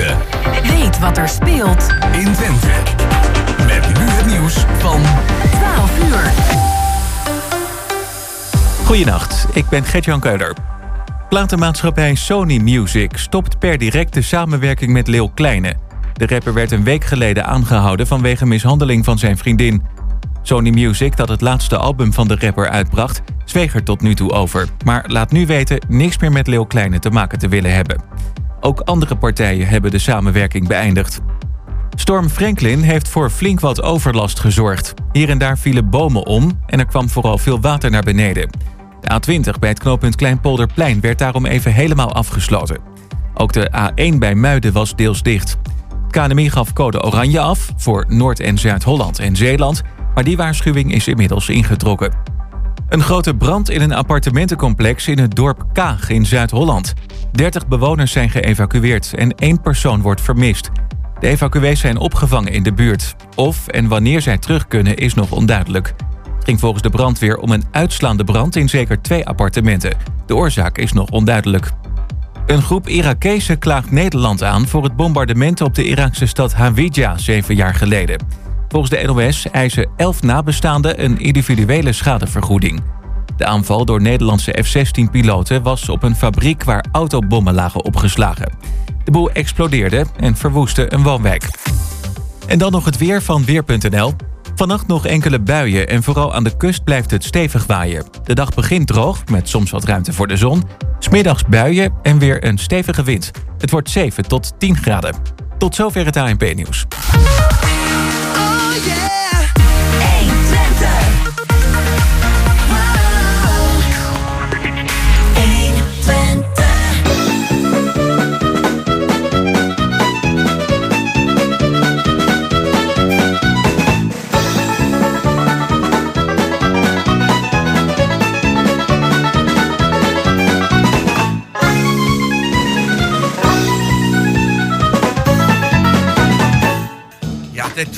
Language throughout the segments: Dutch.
Twente. Weet wat er speelt in Twente. Met nu het nieuws van 12 uur. Goedenacht, ik ben Gert-Jan Keuler. Platenmaatschappij Sony Music stopt per direct de samenwerking met Leeuw Kleine. De rapper werd een week geleden aangehouden vanwege mishandeling van zijn vriendin. Sony Music, dat het laatste album van de rapper uitbracht, zweeg er tot nu toe over. Maar laat nu weten niks meer met Leeuw Kleine te maken te willen hebben. Ook andere partijen hebben de samenwerking beëindigd. Storm Franklin heeft voor flink wat overlast gezorgd. Hier en daar vielen bomen om en er kwam vooral veel water naar beneden. De A20 bij het knooppunt Kleinpolderplein werd daarom even helemaal afgesloten. Ook de A1 bij Muiden was deels dicht. KNMI gaf code oranje af voor Noord- en Zuid-Holland en Zeeland, maar die waarschuwing is inmiddels ingetrokken. Een grote brand in een appartementencomplex in het dorp Kaag in Zuid-Holland. 30 bewoners zijn geëvacueerd en één persoon wordt vermist. De evacuees zijn opgevangen in de buurt. Of en wanneer zij terug kunnen is nog onduidelijk. Het ging volgens de brandweer om een uitslaande brand in zeker twee appartementen. De oorzaak is nog onduidelijk. Een groep Irakezen klaagt Nederland aan voor het bombardement op de Iraakse stad Hawija zeven jaar geleden. Volgens de NOS eisen elf nabestaanden een individuele schadevergoeding. De aanval door Nederlandse F-16-piloten was op een fabriek waar autobommen lagen opgeslagen. De boel explodeerde en verwoestte een woonwijk. En dan nog het weer van Weer.nl. Vannacht nog enkele buien en vooral aan de kust blijft het stevig waaien. De dag begint droog, met soms wat ruimte voor de zon. Smiddags buien en weer een stevige wind. Het wordt 7 tot 10 graden. Tot zover het ANP-nieuws.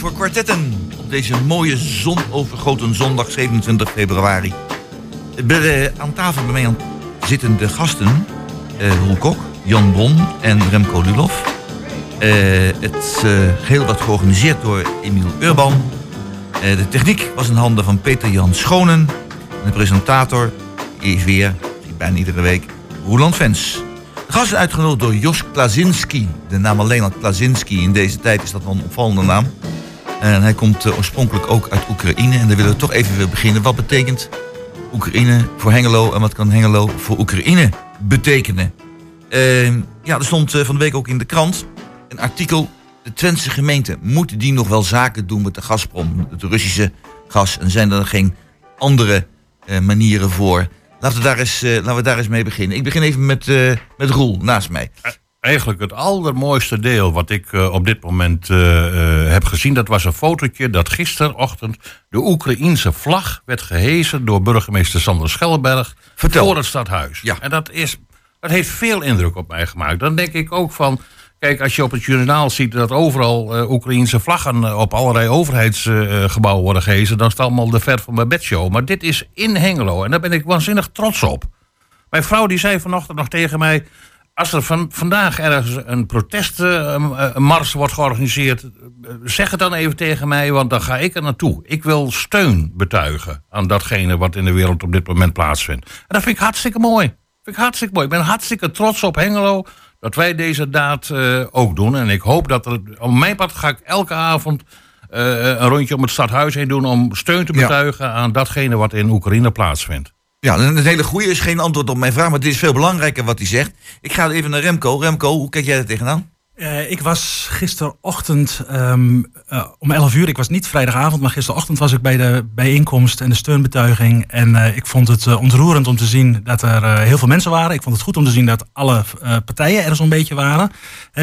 Voor kwartetten. Op deze mooie zonovergoten zondag 27 februari. De- aan tafel bij mij zitten de gasten. eh Roel Kok, Jan Bon en Remco Lulof. Eh, het eh, geheel werd georganiseerd door Emiel Urban. Eh, de techniek was in handen van Peter Jan Schonen. En de presentator is weer, bijna iedere week, Roland Vens. De gast is uitgenodigd door Jos Klazinski. De naam alleen al Klazinski. In deze tijd is dat wel een opvallende naam. En hij komt eh, oorspronkelijk ook uit Oekraïne. En daar willen we toch even weer beginnen. Wat betekent Oekraïne voor Hengelo? En wat kan Hengelo voor Oekraïne betekenen? Ehm, ja, er stond eh, van de week ook in de krant een artikel. De Twentse gemeente, moeten die nog wel zaken doen met de Gazprom? Het Russische gas. En zijn er geen andere eh, manieren voor? Laten we, daar eens, laten we daar eens mee beginnen. Ik begin even met, met Roel naast mij. Eigenlijk het allermooiste deel wat ik eh, op dit moment eh, eh, heb gezien... dat was een fotootje dat gisterochtend de Oekraïense vlag werd gehezen... door burgemeester Sander Schellenberg Vertel. voor het stadhuis. Ja. En dat, is, dat heeft veel indruk op mij gemaakt. Dan denk ik ook van... Kijk, als je op het journaal ziet dat overal Oekraïense vlaggen op allerlei overheidsgebouwen worden gehezen, dan is het allemaal de ver van mijn bedshow. Maar dit is in Hengelo en daar ben ik waanzinnig trots op. Mijn vrouw die zei vanochtend nog tegen mij, als er van, vandaag ergens een protestmars wordt georganiseerd, eh, zeg het dan even tegen mij, want dan ga ik er naartoe. Ik wil steun betuigen aan datgene wat in de wereld op dit moment plaatsvindt. En dat vind ik hartstikke mooi. Vind ik hartstikke mooi. Ik ben hartstikke trots op Hengelo dat wij deze daad eh, ook doen. En ik hoop dat er, op mijn pad ga ik elke avond eh, een rondje om het stadhuis heen doen om steun te Ja. betuigen aan datgene wat in Oekraïne plaatsvindt. Ja, een hele goede is geen antwoord op mijn vraag, maar dit is veel belangrijker wat hij zegt. Ik ga even naar Remco. Remco, hoe kijk jij er tegenaan? Eh, ik was gisterochtend ehm, eh, om 11 uur, ik was niet vrijdagavond, maar gisterochtend was ik bij de bijeenkomst en de steunbetuiging. En eh, ik vond het ontroerend om te zien dat er heel veel mensen waren. Ik vond het goed om te zien dat alle partijen er zo'n beetje waren.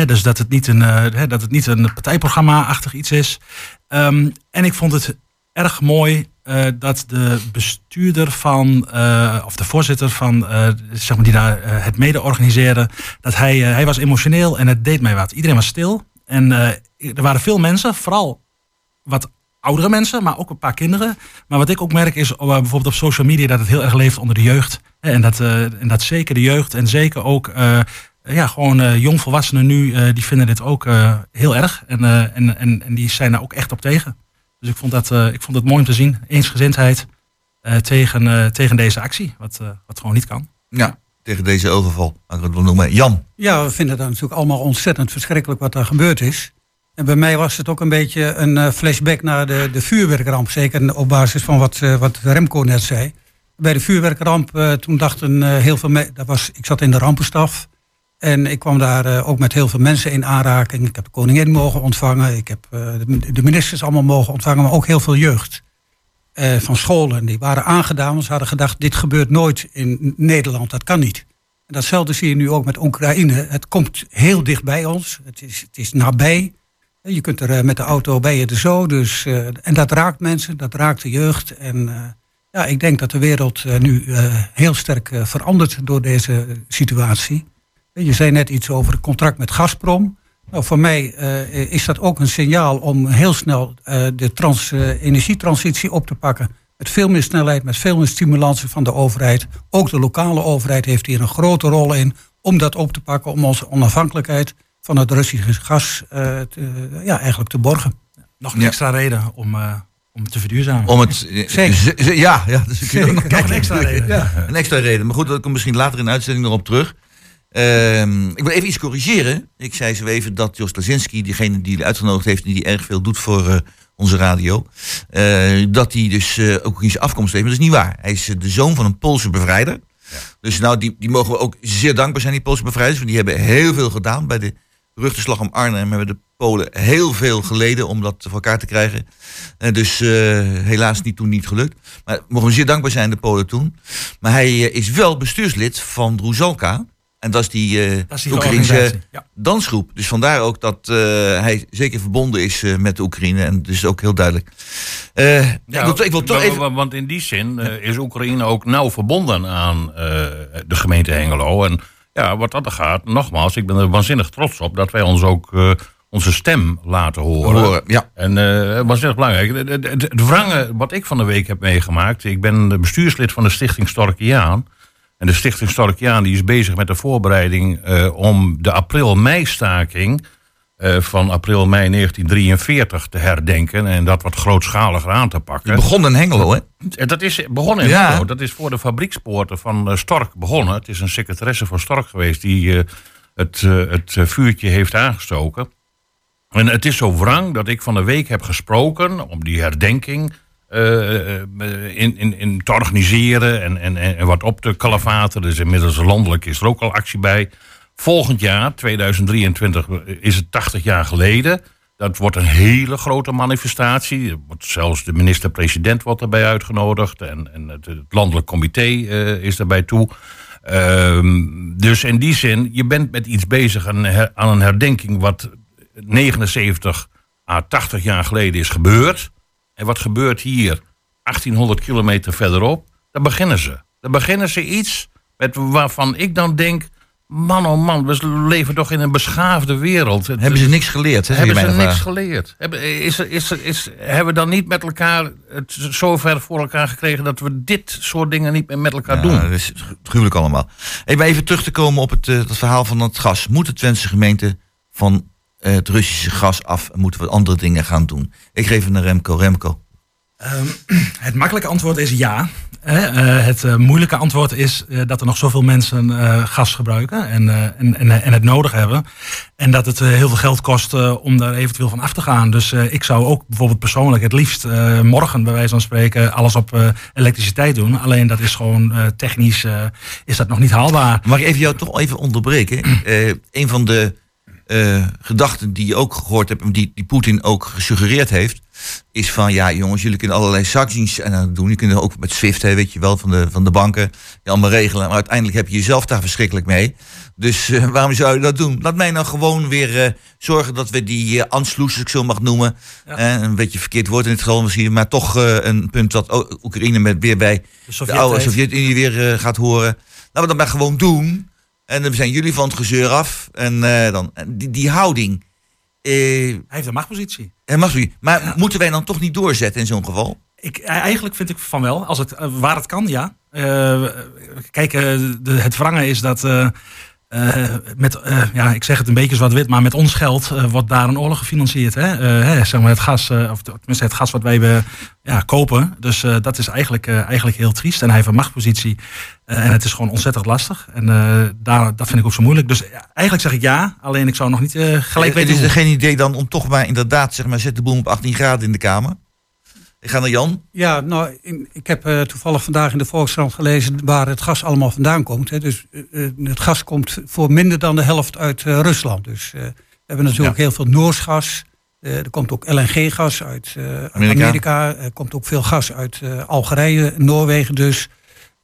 Dus dat het niet een, dat het niet een partijprogramma-achtig iets is. Ehm, en ik vond het erg mooi eh, dat de bestuurder van, eh, of de voorzitter van, eh, zeg maar die daar het mede organiseerde, dat hij, hij was emotioneel en het deed mij wat. Iedereen was stil en er waren veel mensen, vooral wat oudere mensen, maar ook een paar kinderen. Maar wat ik ook merk is bijvoorbeeld op social media dat het heel erg leeft onder de jeugd. En dat, en dat zeker de jeugd en zeker ook ja, gewoon jongvolwassenen nu, die vinden dit ook heel erg. En, en, en, en die zijn daar ook echt op tegen. Dus ik vond, dat, eh, ik vond het mooi om te zien. Eensgezindheid eh, tegen, eh, tegen deze actie, wat, eh, wat gewoon niet kan. Ja, tegen deze overval. Laat ik het wel noemen. Jan. Ja, we vinden dat natuurlijk allemaal ontzettend verschrikkelijk wat er gebeurd is. En bij mij was het ook een beetje een eh, flashback naar de, de vuurwerkramp. Zeker op basis van wat, eh, wat Remco net zei. Bij de vuurwerkramp, eh, toen dachten eh, heel veel mensen... Ik zat in de rampenstaf. En ik kwam daar eh, ook met heel veel mensen in aanraking. Ik heb de koningin mogen ontvangen. Ik heb eh, de, ministers allemaal mogen ontvangen. Maar ook heel veel jeugd. eh, van scholen. Die waren aangedaan. Want ze hadden gedacht, dit gebeurt nooit in Nederland. Dat kan niet. En datzelfde zie je nu ook met Oekraïne. Het komt heel dicht bij ons. Het is, het is nabij. Je kunt er met de auto bij je er zo. Dus, en dat raakt mensen, dat raakt de jeugd. En ja, ik denk dat de wereld nu heel sterk verandert door deze situatie. Je zei net iets over het contract met Gazprom. Nou, voor mij eh, is dat ook een signaal om heel snel eh, de trans, eh, energietransitie op te pakken. Met veel meer snelheid, met veel meer stimulansen van de overheid. Ook de lokale overheid heeft hier een grote rol in om dat op te pakken, om onze onafhankelijkheid van het Russische gas eh, te, ja, eigenlijk te borgen. Nog een Ja. extra reden om, eh, om te verduurzamen. Om het, Zeker. ja, ja, dus ik Zeker. Nog een extra reden. Ja. Een extra reden. Maar goed, dat komt misschien later in de uitzending nog op terug. Ehm, ik wil even iets corrigeren. Ik zei zo even dat Jos Lazinski, diegene die uitgenodigd heeft... en die erg veel doet voor eh, onze radio... eh, dat hij dus eh, ook zijn afkomst heeft. Maar dat is niet waar. Hij is de zoon van een Poolse bevrijder. Dus nou, die, die mogen we ook zeer dankbaar zijn, die Poolse bevrijders. Want die hebben heel veel gedaan. Bij de beruchte slag om Arnhem hebben de Polen heel veel geleden... om dat voor elkaar te krijgen. Dus helaas niet toen niet gelukt. Maar mogen we zeer dankbaar zijn, de Polen toen. Maar hij is wel bestuurslid van Druzalka. En dat is die, eh Dat is die Oekraïnse ja. dansgroep. Dus vandaar ook dat eh, hij zeker verbonden is eh, met Oekraïne. En dus ook heel duidelijk. Eh, ik, wil, ik wil toch even... wa- Want in die zin eh, is Oekraïne ook nauw verbonden aan eh, de gemeente Hengelo. En ja, wat dat er gaat, nogmaals, ik ben er waanzinnig trots op dat wij ons ook eh, onze stem laten horen. Horen, ja. En eh waanzinnig belangrijk. Het, het, het, het wrange wat ik van de week heb meegemaakt. Ik ben bestuurslid van de Stichting Storkiaan. En de Stichting Storkiaan die is bezig met de voorbereiding eh, om de april-mei-staking eh, van april-mei 1943 te herdenken. En dat wat grootschaliger aan te pakken. Het begon in Hengelo, hè? En Dat is begonnen in Ja. Hengelo. Dat is voor de fabriekspoorten van eh, Stork begonnen. Het is een secretaresse van Stork geweest die eh, het, eh, het eh, vuurtje heeft aangestoken. En het is zo wrang dat ik van de week heb gesproken om die herdenking eh, eh, in, in, in te organiseren en, en, en wat op te kalafateren. Dus inmiddels landelijk is er ook al actie bij. Volgend jaar, 2023, is het 80 jaar geleden. Dat wordt een hele grote manifestatie. Wordt zelfs de minister-president wordt erbij uitgenodigd. En, en het, landelijk comité eh, is daarbij toe. Ehm, dus in die zin, je bent met iets bezig aan, aan een herdenking wat 79 à 80 jaar geleden is gebeurd. En wat gebeurt hier 1800 kilometer verderop? Dan beginnen ze. Dan beginnen ze iets met waarvan ik dan denk... Man, oh man, we leven toch in een beschaafde wereld. Hebben ze niks geleerd, hè? hebben ze niks vraag. geleerd? Hebben, is, is, is, hebben we dan niet met elkaar het zover voor elkaar gekregen dat we dit soort dingen niet meer met elkaar Ja, doen? dat is gruwelijk allemaal. Even, even terug te komen op het, eh, het verhaal van het gas. Moet de Twentse gemeente van eh, het Russische gas af en moeten we andere dingen gaan doen? Ik geef het naar Remco. Remco. Ehm, het makkelijke antwoord is ja. Hè, eh, het eh, moeilijke antwoord is dat er nog zoveel mensen gas gebruiken en, en, en, en het nodig hebben. En dat het heel veel geld kost om daar eventueel van af te gaan. Dus ik zou ook bijvoorbeeld persoonlijk het liefst morgen bij wijze van spreken alles op elektriciteit doen. Alleen dat is gewoon technisch is dat nog niet haalbaar. Mag ik even jou toch even onderbreken? Een van de eh, gedachten die je ook gehoord hebt... die, die Poetin ook gesuggereerd heeft... is van, ja jongens, jullie kunnen allerlei sancties aan het doen. Je kunt ook met SWIFT, hè, weet je wel, van de, van de banken... die allemaal regelen. Maar uiteindelijk heb je jezelf daar verschrikkelijk mee. Dus eh, waarom zou je dat doen? Laat mij nou gewoon weer eh, zorgen dat we die uh, als ik zo mag noemen... Ja. eh, een beetje verkeerd woord in het geval misschien... maar toch eh, een punt dat O- Oekraïne met weer bij De de oude. Sovjet-Unie weer eh, gaat horen. Laten we dat maar gewoon doen. En dan zijn jullie van het gezeur af. En eh, dan, die, die houding. eh Hij heeft een machtpositie. hij mag u. Maar moeten wij dan toch niet doorzetten in zo'n geval? Ik, eh, eigenlijk vind ik van wel. Als het, waar het kan, ja. Eh, kijk, de, het wrangen is dat... eh, met, eh, ja, ik zeg het een beetje zwart-wit, maar met ons geld eh, wordt daar een oorlog gefinancierd. Hè? Hè, zeg maar het gas, of tenminste het gas wat wij ja, kopen. Dus dat is eigenlijk, eigenlijk heel triest. En hij heeft een machtspositie. eh, en het is gewoon ontzettend lastig. En daar, dat vind ik ook zo moeilijk. Dus eigenlijk zeg ik ja, alleen ik zou nog niet gelijk Het weten is hoe. er geen idee dan om toch maar inderdaad, zeg maar, zet de boom op 18 graden in de Kamer? Ik ga naar Jan. Ja, nou, in- ik heb eh, toevallig vandaag in de Volkskrant gelezen waar het gas allemaal vandaan komt. Hè. Dus eh, eh, het gas komt voor minder dan de helft uit Rusland. Dus we hebben natuurlijk heel veel Noors gas. Er komt ook LNG-gas uit Amerika. Amerika. Er komt ook veel gas uit Algerije, Noorwegen dus.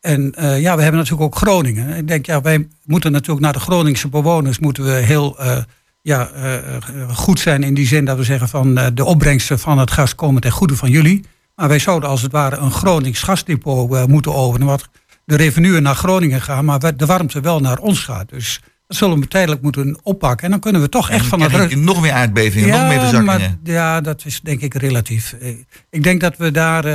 En ja, we hebben natuurlijk ook Groningen. Ik denk, ja, wij moeten natuurlijk naar de Groningse bewoners moeten we heel ja, eh, eh, goed zijn in die zin dat we zeggen van eh, de opbrengsten van het gas komen ten goede van jullie. Maar wij zouden als het ware een Gronings gasdepot moeten openen. Wat de revenue naar Groningen gaan, maar de warmte wel naar ons gaat. Dus dat zullen we tijdelijk moeten oppakken. En dan kunnen we toch echt van Dan het krijg je nog meer aardbevingen, nog meer verzakkingen. maar, ja, dat is denk ik relatief. Ik denk dat we daar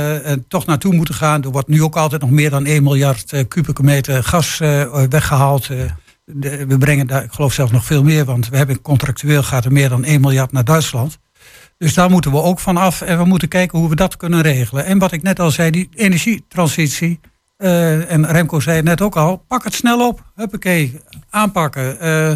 toch naartoe moeten gaan. Er wordt nu ook altijd nog meer dan 1 miljard kubieke meter gas eh, weggehaald. Eh, we brengen daar, ik geloof zelfs nog veel meer, want we hebben contractueel gaat er meer dan 1 miljard naar Duitsland. Dus daar moeten we ook van af en we moeten kijken hoe we dat kunnen regelen. En wat ik net al zei, die energietransitie. eh, en Remco zei het net ook al, pak het snel op. Huppakee, aanpakken. Eh,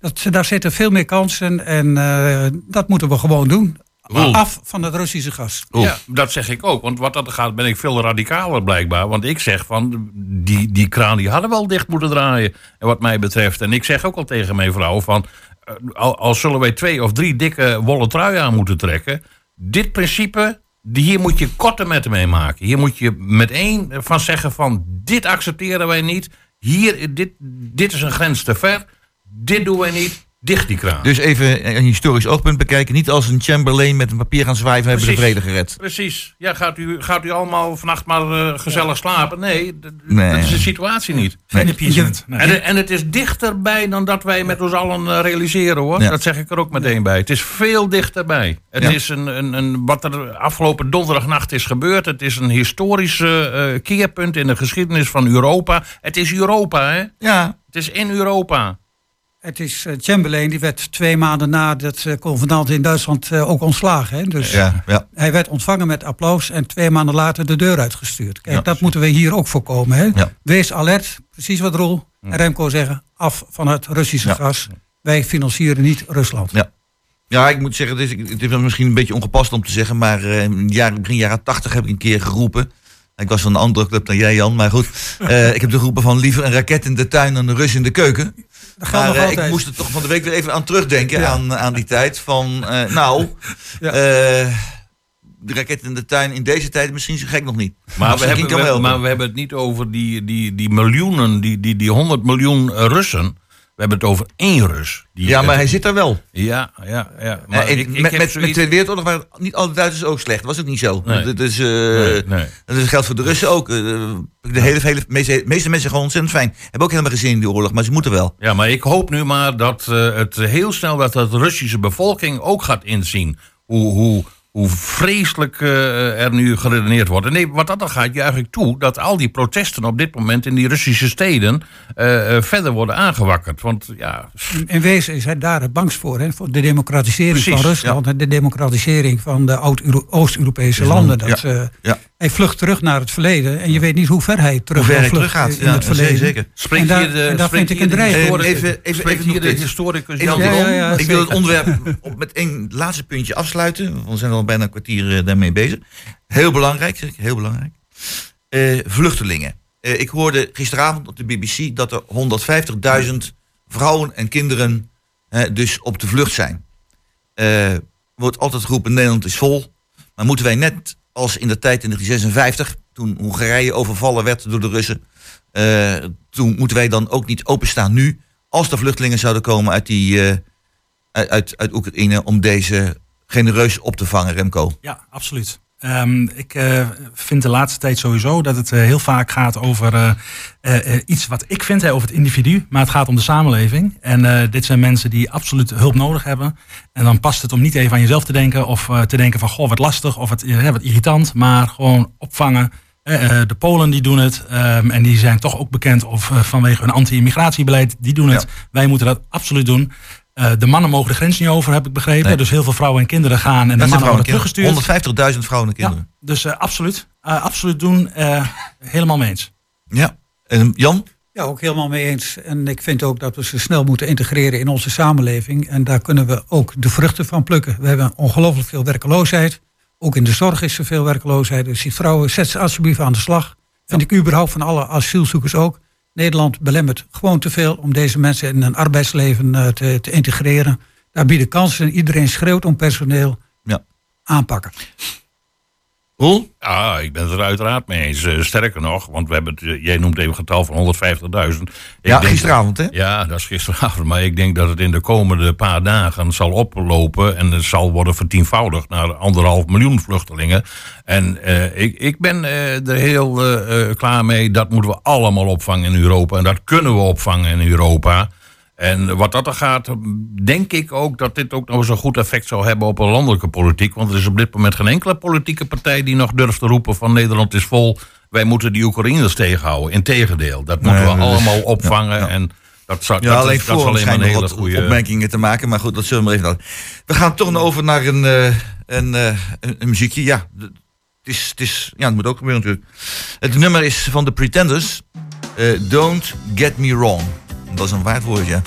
dat, daar zitten veel meer kansen en eh, dat moeten we gewoon doen. Roel. Af van het Russische gas. Ja, dat zeg ik ook. Want wat dat gaat, ben ik veel radicaler blijkbaar. Want ik zeg van, die, die kraan die hadden wel dicht moeten draaien. En wat mij betreft. En ik zeg ook al tegen mijn vrouw van... eh, Al, al zullen wij twee of drie dikke wollen truien aan moeten trekken. Dit principe, die, hier moet je korte metten mee maken. Hier moet je met één van zeggen van... Dit accepteren wij niet. Hier, dit, dit is een grens te ver. Dit doen wij niet. Dicht die kraan. Dus even een historisch oogpunt bekijken. Niet als een Chamberlain met een papier gaan zwijven hebben we de vrede gered. Precies. Ja, gaat u, gaat u allemaal vannacht maar eh, gezellig slapen? Nee, dat is de situatie niet. Nee. En, en het is dichterbij dan dat wij met ons allen eh, realiseren hoor. Ja. Dat zeg ik er ook meteen bij. Het is veel dichterbij. Het Ja. is een, een, een, wat er afgelopen donderdagnacht is gebeurd. Het is een historisch eh, eh, keerpunt in de geschiedenis van Europa. Het is Europa, hè? Ja, Het is in Europa. Het is eh, Chamberlain, die werd twee maanden na dat uh, convenant in Duitsland eh, ook ontslagen. Hè? Dus ja, ja. hij werd ontvangen met applaus en twee maanden later de deur uitgestuurd. Kijk, Ja. dat moeten we hier ook voorkomen. Hè? Wees alert, precies wat Roel en Remco zeggen, af van het Russische gas. Wij financieren niet Rusland. Ja. Ja, ik moet zeggen, het is, het is misschien een beetje ongepast om te zeggen, maar eh, in de jaren, begin jaren tachtig heb ik een keer geroepen. Ik was van een andere club dan jij, Jan, maar goed. Eh, ik heb geroepen van liever een raket in de tuin dan een Rus in de keuken. Dat Maar nog eh, altijd. ik moest er toch van de week weer even aan terugdenken, aan, aan die tijd. Van, eh, nou, Ja. eh, de raket in de tuin in deze tijd misschien zo gek nog niet. Maar we, hebben, kan we- wel. maar we hebben het niet over die, die, die miljoenen, die, die, die 100 miljoen Russen. We hebben het over één Rus. Die Ja, maar hij zit daar wel. Ja, ja, ja. Maar Eh, en ik, ik met, met, met zoiets- Tweede Wereldoorlog waren niet alle Duitsers ook slecht. Dat was ook niet zo. Nee. Dat, is, eh, Nee, nee. dat geldt voor de Russen ook. Eh, De hele, hele, meeste, meeste mensen gewoon ontzettend fijn. Hebben ook helemaal geen zin in die oorlog, maar ze moeten wel. Ja, maar ik hoop nu maar dat het heel snel dat de Russische bevolking ook gaat inzien hoe, hoe, hoe vreselijk eh, er nu geredeneerd wordt. En nee, wat dat dan gaat je eigenlijk toe dat al die protesten op dit moment in die Russische steden eh, eh, verder worden aangewakkerd. Want ja, In, in wezen is hij daar het bangst voor. Hè? Voor de democratisering Precies, van Rusland en de democratisering van de oud-Oost-Europese landen. Dat, Ja, eh, ja. Hij vlucht terug naar het verleden en je weet niet hoe ver hij terug Hoe ver wil hij vluchten teruggaat. in Ja, het verleden. zeker. spreekt En daar- hier de, en daar spreekt vind ik een dreiging. even- even- even hier de dit. historicus Jan Ja, de ja, Rom? ja. ik wil het onderwerp op met één laatste puntje afsluiten. We zijn al bijna een kwartier eh, daarmee bezig. Heel belangrijk, ik, heel belangrijk. Eh, vluchtelingen. Eh, ik hoorde gisteravond op de BBC dat er 150.000 vrouwen en kinderen dus op de vlucht zijn. Wordt altijd geroepen Nederland is vol. Maar moeten wij net als in de tijd in 1956, toen Hongarije overvallen werd door de Russen, toen moeten wij dan ook niet openstaan nu, als er vluchtelingen zouden komen uit, die, uit, uit Oekraïne, om deze genereus op te vangen, Remco. Ja, absoluut. Ehm, ik eh, vind de laatste tijd sowieso dat het eh, heel vaak gaat over eh, iets wat ik vind hè, over het individu, maar het gaat om de samenleving. En dit zijn mensen die absoluut hulp nodig hebben. En dan past het om niet even aan jezelf te denken of te denken van goh, wat lastig of wat, wat irritant, maar gewoon opvangen de Polen die doen het. ehm, en die zijn toch ook bekend of, vanwege hun anti-immigratiebeleid. Die doen het. Ja. Wij moeten dat absoluut doen. Eh, de mannen mogen de grens niet over, heb ik begrepen. Nee. Dus heel veel vrouwen en kinderen gaan. En de Dat mannen vrouwen worden en kinderen. teruggestuurd. 150.000 vrouwen en kinderen. Ja, dus eh, absoluut. Eh, absoluut doen. Eh, helemaal mee eens. Ja. En Jan? Ja, ook helemaal mee eens. En ik vind ook dat we ze snel moeten integreren in onze samenleving. En daar kunnen we ook de vruchten van plukken. We hebben ongelooflijk veel werkeloosheid. Ook in de zorg is er veel werkeloosheid. Dus die vrouwen, zet ze alsjeblieft aan de slag. Vind ik überhaupt van alle asielzoekers ook. Nederland belemmert gewoon te veel om deze mensen in een arbeidsleven eh, te, te integreren. Daar bieden kansen. Iedereen schreeuwt om personeel. Ja. Aanpakken. Roel? Ja, ik ben het er uiteraard mee eens. Eh, sterker nog, want we hebben het, eh, jij noemt even een getal van 150.000. Ik Ja, denk- gisteravond, hè? Ja, dat is gisteravond. Maar ik denk dat het in de komende paar dagen zal oplopen. En het zal worden vertienvoudigd naar anderhalf miljoen vluchtelingen. En eh, ik, ik ben er heel klaar mee. Dat moeten we allemaal opvangen in Europa. En dat kunnen we opvangen in Europa. En wat dat er gaat, denk ik ook dat dit ook nog eens een goed effect zou hebben op een landelijke politiek. Want er is op dit moment geen enkele politieke partij die nog durft te roepen van Nederland is vol. Wij moeten die Oekraïners tegenhouden. Integendeel, dat moeten Nee, we allemaal opvangen. ja, ja. En dat, zou, Ja, dat, alleen is, dat voor alleen maar een schijnen hele wat goede... opmerkingen te maken. Maar goed, dat zullen we maar even laten. We gaan toch nog over naar een, eh, een, eh, een, een muziekje. Ja, het is, het is, ja, het moet ook gebeuren natuurlijk. Het nummer is van The Pretenders. eh, Don't Get Me Wrong. Dat is een waard woord, ja.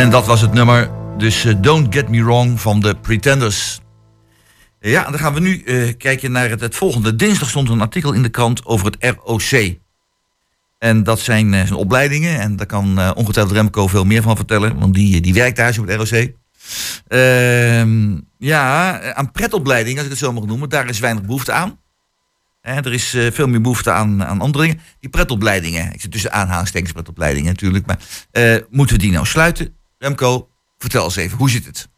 En dat was het nummer. Dus eh, Don't Get Me Wrong van de Pretenders. Ja, dan gaan we nu eh, kijken naar het, het volgende. Dinsdag stond een artikel in de krant over het ROC. En dat zijn, eh, zijn opleidingen. En daar kan ongetwijfeld Remco veel meer van vertellen. Want die, die werkt daar zo op het ROC. Ehm, ja, aan pretopleidingen, als ik het zo mag noemen. Daar is weinig behoefte aan. Er is veel meer behoefte aan, aan andere dingen. Die pretopleidingen, ik zit tussen aanhalingstekens pretopleidingen natuurlijk. Maar moeten we die nou sluiten? Remco, vertel eens even, hoe zit het?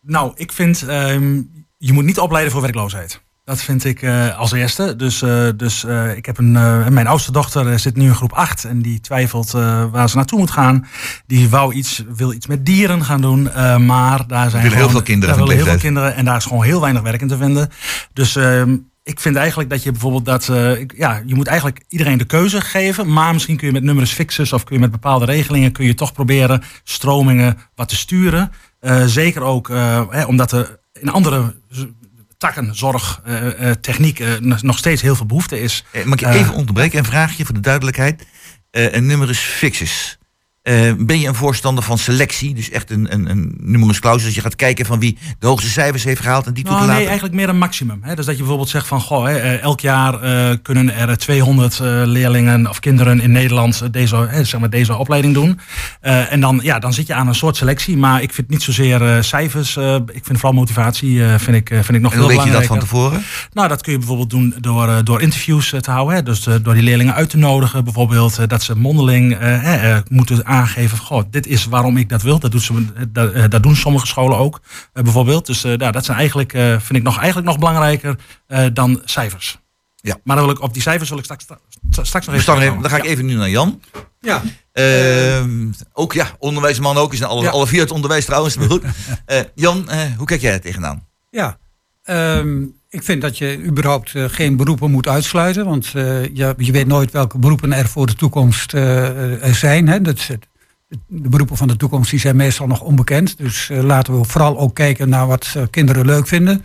Nou, ik vind, ehm, je moet niet opleiden voor werkloosheid. Dat vind ik eh, als eerste. Dus, eh, dus eh, ik heb een, mijn oudste dochter zit nu in groep 8 en die twijfelt waar ze naartoe moet gaan. Die wou iets, wil iets met dieren gaan doen, maar daar zijn heel veel kinderen daar heel veel kinderen en daar is gewoon heel weinig werk in te vinden. Dus ehm, ik vind eigenlijk dat je bijvoorbeeld dat, eh, ja, je moet eigenlijk iedereen de keuze geven, maar misschien kun je met numerus fixus of kun je met bepaalde regelingen kun je toch proberen stromingen wat te sturen. Eh, zeker ook eh, hè, omdat er in andere takken, zorg, techniek, nog- steeds heel veel behoefte is. Mag ik even onderbreken? Een vraagje voor de duidelijkheid. Een numerus fixus. Eh, ben je een voorstander van selectie? Dus echt een, een, een numerus clausus. Dat je gaat kijken van wie de hoogste cijfers heeft gehaald en die toe Nou, te nee, eigenlijk meer een maximum. Hè? Dus dat je bijvoorbeeld zegt van, goh, hè, eh, elk jaar eh, kunnen er 200 eh, leerlingen of kinderen in Nederland deze, hè, zeg maar deze opleiding doen. En dan, ja, dan zit je aan een soort selectie. Maar ik vind niet zozeer cijfers. ik vind vooral motivatie vind ik, vind ik nog en veel hoe weet je dat van belangrijker. tevoren? Nou, dat kun je bijvoorbeeld doen door, door interviews te houden. Hè? Dus door die leerlingen uit te nodigen. Bijvoorbeeld dat ze mondeling moeten aangeven. van, Goh, dit is waarom ik dat wil. Dat, doet ze, eh, dat, eh, dat doen sommige scholen ook. eh, bijvoorbeeld. Dus eh, nou, dat zijn eigenlijk, eh, vind ik nog, eigenlijk nog belangrijker eh, dan cijfers. Ja. Maar dan wil ik, op die cijfers wil ik straks, straks nog even dan, even- dan ga ik even nu naar Jan. Ja, Ehm, ook ja, onderwijsman ook. Is in alle, Ja. alle vier het onderwijs trouwens. Maar goed. Eh, Jan, eh, hoe kijk jij er tegenaan? ja. Ehm, ik vind dat je überhaupt eh, geen beroepen moet uitsluiten. Want eh, je, je weet nooit welke beroepen er voor de toekomst eh, zijn. Hè. Dat, de beroepen van de toekomst die zijn meestal nog onbekend. Dus laten we vooral ook kijken naar wat kinderen leuk vinden.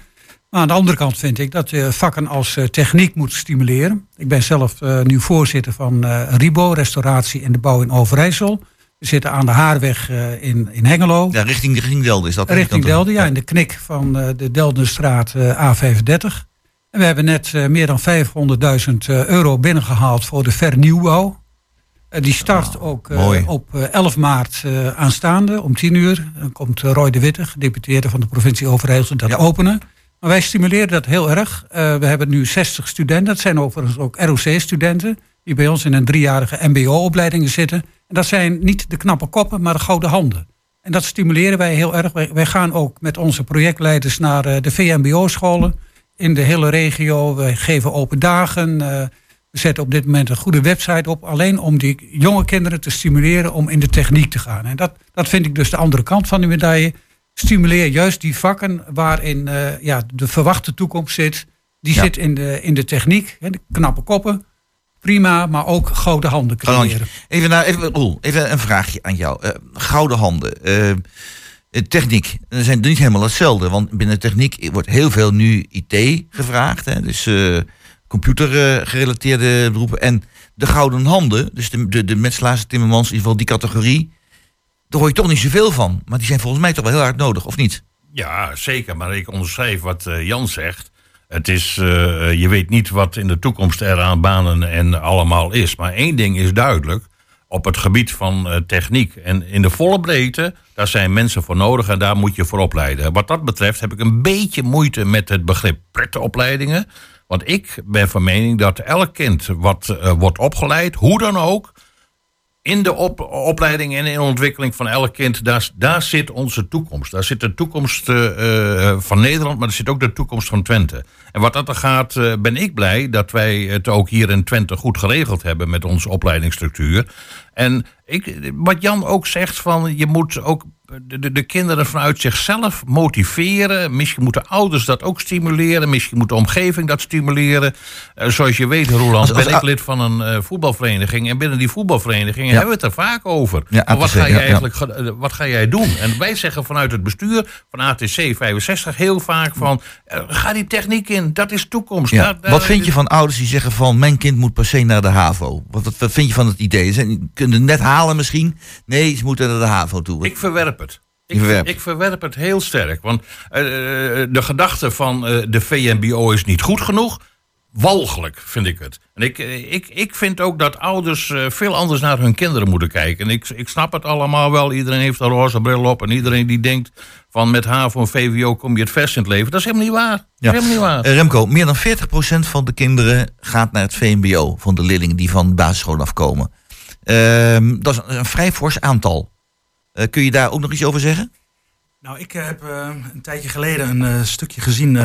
Maar aan de andere kant vind ik dat je vakken als techniek moet stimuleren. Ik ben zelf nu voorzitter van RIBO, Restauratie en de Bouw in Overijssel. We zitten aan de Haarweg eh, in, in Hengelo. Ja, richting, richting Delden is dat. Richting op. Delden, ja, in de knik van eh, de Deldenstraat eh, A35. En we hebben net eh, meer dan 500.000 eh, euro binnengehaald voor de vernieuwbouw. Eh, die start ook eh, mooi. op eh, 11 maart eh, aanstaande om 10 uur. Dan komt eh, Roy de Witte, gedeputeerde van de provincie Overijssel, dat Ja. openen. Maar wij stimuleren dat heel erg. Eh, we hebben nu 60 studenten. Dat zijn overigens ook ROC-studenten. Die bij ons in een driejarige MBO-opleiding zitten. En dat zijn niet de knappe koppen, maar de gouden handen. En dat stimuleren wij heel erg. Wij, wij gaan ook met onze projectleiders naar eh, de VMBO-scholen in de hele regio. Wij geven open dagen. eh, we zetten op dit moment een goede website op. Alleen om die jonge kinderen te stimuleren om in de techniek te gaan. En dat, dat vind ik dus de andere kant van de medaille. Stimuleer juist die vakken waarin eh, ja, de verwachte toekomst zit. Die Ja. zit in de, in de techniek. Hè, de knappe koppen. Prima, maar ook gouden handen creëren. Even, naar, even, Roel, even een vraagje aan jou. Eh, gouden handen. eh, eh, techniek. Er zijn niet helemaal hetzelfde. Want binnen techniek wordt heel veel nu IT gevraagd. Hè, dus eh computergerelateerde beroepen. En de gouden handen, dus de, de, de metselaars, timmermans, in ieder geval die categorie. Daar hoor je toch niet zoveel van. Maar die zijn volgens mij toch wel heel hard nodig, of niet? Ja, zeker. Maar ik onderschrijf wat eh, Jan zegt. Het is, eh, je weet niet wat in de toekomst er aan banen en allemaal is. Maar één ding is duidelijk. Op het gebied van eh, techniek en in de volle breedte, daar zijn mensen voor nodig en daar moet je voor opleiden. Wat dat betreft heb ik een beetje moeite met het begrip pretopleidingen. Want ik ben van mening dat elk kind wat eh, wordt opgeleid, hoe dan ook, in de op- opleiding en in de ontwikkeling van elk kind, daar, daar zit onze toekomst. Daar zit de toekomst eh, eh, van Nederland, maar daar zit ook de toekomst van Twente. En wat dat er gaat, eh, ben ik blij dat wij het ook hier in Twente goed geregeld hebben met onze opleidingsstructuur. En ik, wat Jan ook zegt, van je moet ook de, de, de kinderen vanuit zichzelf motiveren. Misschien moeten ouders dat ook stimuleren. Misschien moet de omgeving dat stimuleren. Eh, zoals je weet, Roland, Als- als ben ik lid van een eh, voetbalvereniging. En binnen die voetbalvereniging Ja. hebben we het er vaak over. Ja, Maar wat, ga je ja, eigenlijk, ge- eh, wat ga jij doen? En wij zeggen vanuit het bestuur van ATC 65 heel vaak van... ga die techniek in, dat is toekomst. Wat vind je van ouders die zeggen van mijn kind moet per se naar de HAVO? Wat, wat, wat vind je van het idee? Ze kunnen het net halen misschien? Nee, ze moeten naar de HAVO toe. Ik verwerp Ik, verwerpt ik verwerp het heel sterk. Want eh, de gedachte van eh, de VMBO is niet goed genoeg. Walgelijk vind ik het. En ik, eh, ik, ik vind ook dat ouders eh, veel anders naar hun kinderen moeten kijken. En ik, ik snap het allemaal wel. Iedereen heeft een roze bril op. En iedereen die denkt van met HAVO en VWO kom je het verst in het leven. Dat is helemaal niet waar. Is helemaal niet waar. Eh, Remco, meer dan 40% van de kinderen gaat naar het VMBO van de leerlingen die van de basisschool afkomen. Ehm, dat is een vrij fors aantal. Eh, kun je daar ook nog iets over zeggen? Nou, ik eh, heb eh, een tijdje geleden een stukje gezien,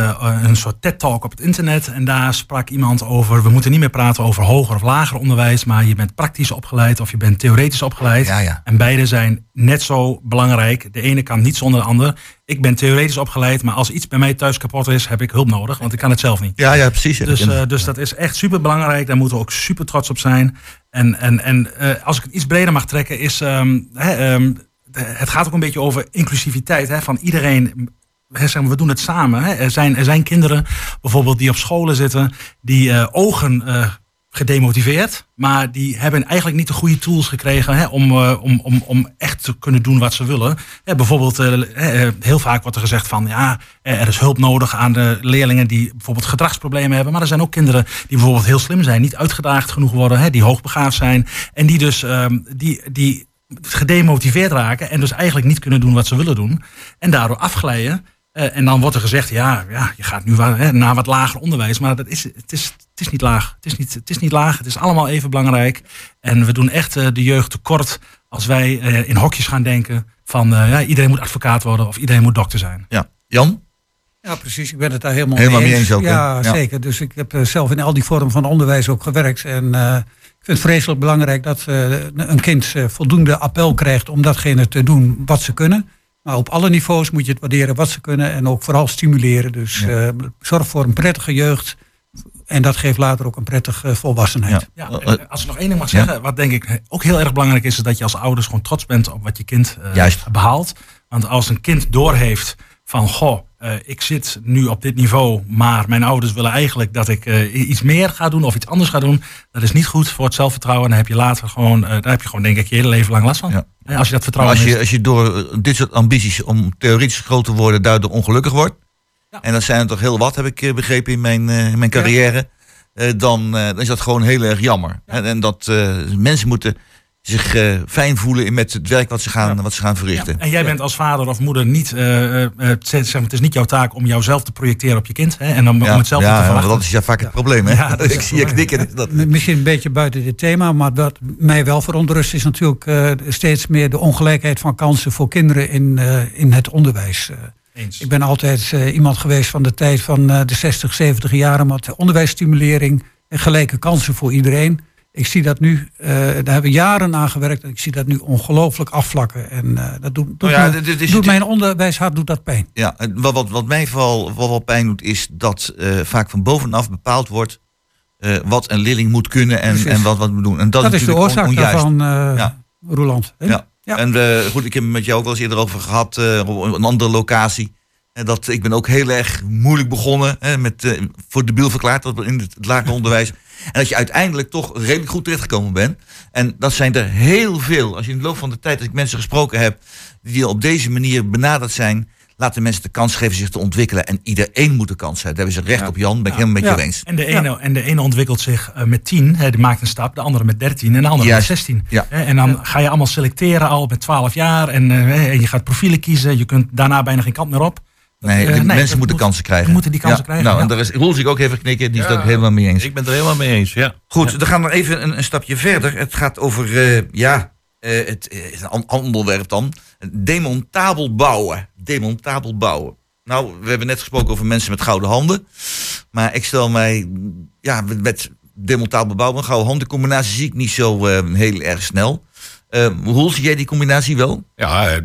een soort TED-talk op het internet. En daar sprak iemand over, we moeten niet meer praten over hoger of lager onderwijs, maar je bent praktisch opgeleid of je bent theoretisch opgeleid. Ja, ja. En beide zijn net zo belangrijk. De ene kan niet zonder de ander. Ik ben theoretisch opgeleid, maar als iets bij mij thuis kapot is, heb ik hulp nodig, want ik kan het zelf niet. Ja, ja, precies. Dus, dus dat is echt super belangrijk. Daar moeten we ook super trots op zijn. En, en, en als ik het iets breder mag trekken, is. ehm, ehm, het gaat ook een beetje over inclusiviteit. Hè, van iedereen. We doen het samen. Er, zijn, er zijn kinderen bijvoorbeeld die op scholen zitten. die eh, ogen. eh, gedemotiveerd, maar die hebben eigenlijk niet de goede tools gekregen hè, om, eh, om, om, om echt te kunnen doen wat ze willen. Bijvoorbeeld, eh, eh, heel vaak wordt er gezegd van ja, eh, er is hulp nodig aan de leerlingen die bijvoorbeeld gedragsproblemen hebben. Maar er zijn ook kinderen die bijvoorbeeld heel slim zijn, niet uitgedaagd genoeg worden, hè, die hoogbegaafd zijn en die dus ehm, die, die gedemotiveerd raken en dus eigenlijk niet kunnen doen wat ze willen doen en daardoor afglijden. Eh, en dan wordt er gezegd, ja, ja je gaat nu hè, naar wat lager onderwijs. Maar dat is, het, is, het is niet laag. Het is niet, het is niet laag. Het is allemaal even belangrijk. En we doen echt eh, de jeugd tekort als wij eh, in hokjes gaan denken van eh, ja, iedereen moet advocaat worden of iedereen moet dokter zijn. Ja. Jan? Ja, precies. Ik ben het daar helemaal, Helemaal mee mee eens ook, hè? Ja, Ja. zeker. Dus ik heb zelf in al die vormen van onderwijs ook gewerkt. En eh, ik vind het vreselijk belangrijk dat eh, een kind eh, voldoende appel krijgt om datgene te doen wat ze kunnen. Maar op alle niveaus moet je het waarderen wat ze kunnen en ook vooral stimuleren. Dus eh, zorg voor een prettige jeugd. En dat geeft later ook een prettige volwassenheid. Ja. Als ik nog één ding mag zeggen, wat denk ik ook heel erg belangrijk is, is dat je als ouders gewoon trots bent op wat je kind eh, Juist. behaalt. Want als een kind doorheeft van, goh, eh, ik zit nu op dit niveau, maar mijn ouders willen eigenlijk dat ik eh, iets meer ga doen of iets anders ga doen. Dat is niet goed voor het zelfvertrouwen. En dan heb je later gewoon, eh, daar heb je gewoon denk ik je hele leven lang last van. Ja. Eh, Als je dat Maar vertrouwen als je, als je door dit soort ambities om theoretisch groot te worden daardoor ongelukkig wordt. Ja. En dat zijn er toch heel wat, heb ik begrepen in mijn, in mijn carrière. dan, is dat gewoon heel erg jammer. En, en dat mensen moeten zich eh, fijn voelen in met het werk wat ze gaan, wat ze gaan verrichten. En jij bent als vader of moeder niet, eh, eh, het, zeg maar, het is niet jouw taak om jouzelf te projecteren op je kind. Hè, en om, om het zelf ja, te ja, verwachten. dat is ja vaak het probleem. Hè? Ja, ik zie je knikken. Dat, Misschien een beetje buiten dit thema, maar wat mij wel verontrust is natuurlijk eh, steeds meer de ongelijkheid van kansen voor kinderen in, eh, in het onderwijs. Eens. Ik ben altijd eh, iemand geweest van de tijd van eh, de 60, 70 jaren met onderwijsstimulering en gelijke kansen voor iedereen. Ik zie dat nu, eh, daar hebben we jaren aan gewerkt en ik zie dat nu ongelooflijk afvlakken. En eh, dat doet, doet, Nou ja, me- dit- dit is- doet mijn onderwijshart doet dat pijn. Ja, wat, wat, wat mij vooral wat wel pijn doet, is dat eh, vaak van bovenaf bepaald wordt wat een leerling moet kunnen en, Precies. en wat wat moet doen. En dat, Dat, is de oorzaak on- eh Ja. Hè? Ja. Ja. En goed, ik heb het met jou ook wel eens eerder over gehad, eh, op een andere locatie. En dat, ik ben ook heel erg moeilijk begonnen, hè, met, voor debiel verklaard dat in het lager onderwijs. En dat je uiteindelijk toch redelijk goed terechtgekomen bent. En dat zijn er heel veel. Als je in de loop van de tijd, als ik mensen gesproken heb, die op deze manier benaderd zijn, laten mensen de kans geven zich te ontwikkelen. En iedereen moet de kans hebben. Daar hebben ze recht op, Jan. Ben ik helemaal met Ja. je eens. En de, ene, en de ene ontwikkelt zich eh, met 10, hè, die maakt een stap, de andere met 13 en de andere Juist. met 16. Ja. Hè, en dan ga je allemaal selecteren al met 12 jaar en, eh, en je gaat profielen kiezen. Je kunt daarna bijna geen kant meer op. Dat, Nee, eh, de mensen dat moeten moet- kansen krijgen. moeten die kansen Ja, krijgen, Nou, ja. en daar is Roel zich ook even knikken. Die is het Ja. ook helemaal mee eens. Ik ben het er helemaal mee eens, ja. Goed, dan gaan we even een, een stapje verder. Het gaat over, eh, ja, eh, het eh, een onderwerp dan. Demontabel bouwen. Demontabel bouwen. Nou, we hebben net gesproken over mensen met gouden handen. Maar ik stel mij, ja, met, met demontabel bouwen en gouden handen combinatie zie ik niet zo eh, heel erg snel. Hoe zie jij die combinatie wel? Ja, eh,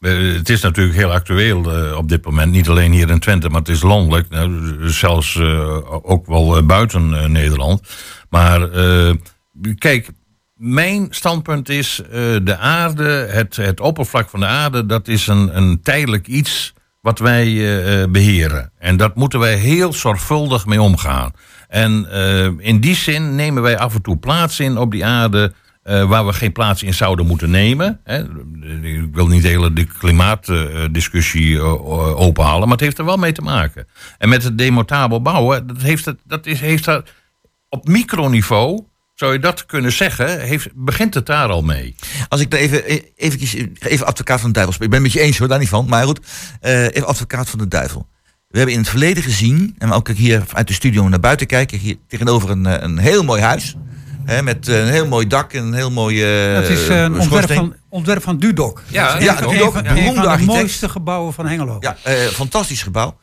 het is natuurlijk heel actueel eh, op dit moment. Niet alleen hier in Twente, maar het is landelijk. nou, zelfs eh, ook wel buiten Nederland. Maar kijk, mijn standpunt is... de aarde, het, het oppervlak van de aarde... dat is een, een tijdelijk iets wat wij eh, eh, beheren. En dat moeten wij heel zorgvuldig mee omgaan. En in die zin nemen wij af en toe plaats in op die aarde... eh, waar we geen plaats in zouden moeten nemen. Hè. Ik wil niet de hele klimaatdiscussie eh, openhalen, maar het heeft er wel mee te maken. En met het demontabel bouwen, dat heeft, het, dat is, heeft dat op microniveau, zou je dat kunnen zeggen, heeft, begint het daar al mee. Als ik daar even, even, even advocaat van de duivel speel. Ik ben het met je eens hoor, daar niet van. Maar goed, eh, even advocaat van de duivel. We hebben in het verleden gezien, en ook hier uit de studio naar buiten kijken, hier tegenover een, eh, een heel mooi huis. Hè, met eh, een heel mooi dak en een heel mooi eh Dat is eh, een ontwerp schoorsteen. van, ontwerp van Dudok. Ja, ja, een van- Dudok, een van- beroemde een van de architect. mooiste gebouwen van Hengelo. Ja, eh, fantastisch gebouw.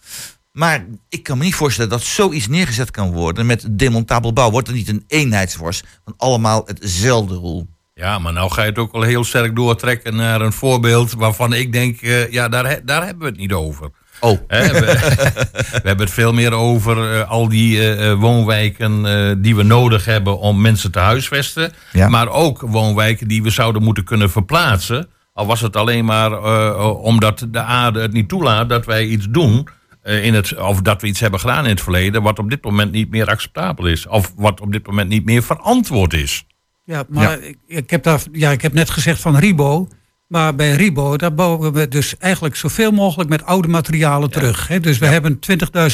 Maar ik kan me niet voorstellen dat zoiets neergezet kan worden met demontabel bouw. Wordt er niet een eenheidsworst van allemaal hetzelfde roel? Ja, maar nou ga je het ook wel heel sterk doortrekken naar een voorbeeld waarvan ik denk, eh, ja, daar, daar hebben we het niet over. Oh, we, we hebben het veel meer over eh, al die eh, eh, woonwijken eh, die we nodig hebben om mensen te huisvesten. Ja. Maar ook woonwijken die we zouden moeten kunnen verplaatsen. Al was het alleen maar eh, omdat de aarde het niet toelaat dat wij iets doen. eh, in het, of dat we iets hebben gedaan in het verleden. wat op dit moment niet meer acceptabel is. Of wat op dit moment niet meer verantwoord is. Ja, maar Ik, ik, heb daar, ja, ik heb net gezegd van Ribo. Maar bij Ribo, daar bouwen we dus eigenlijk zoveel mogelijk met oude materialen terug. Hè. Dus we hebben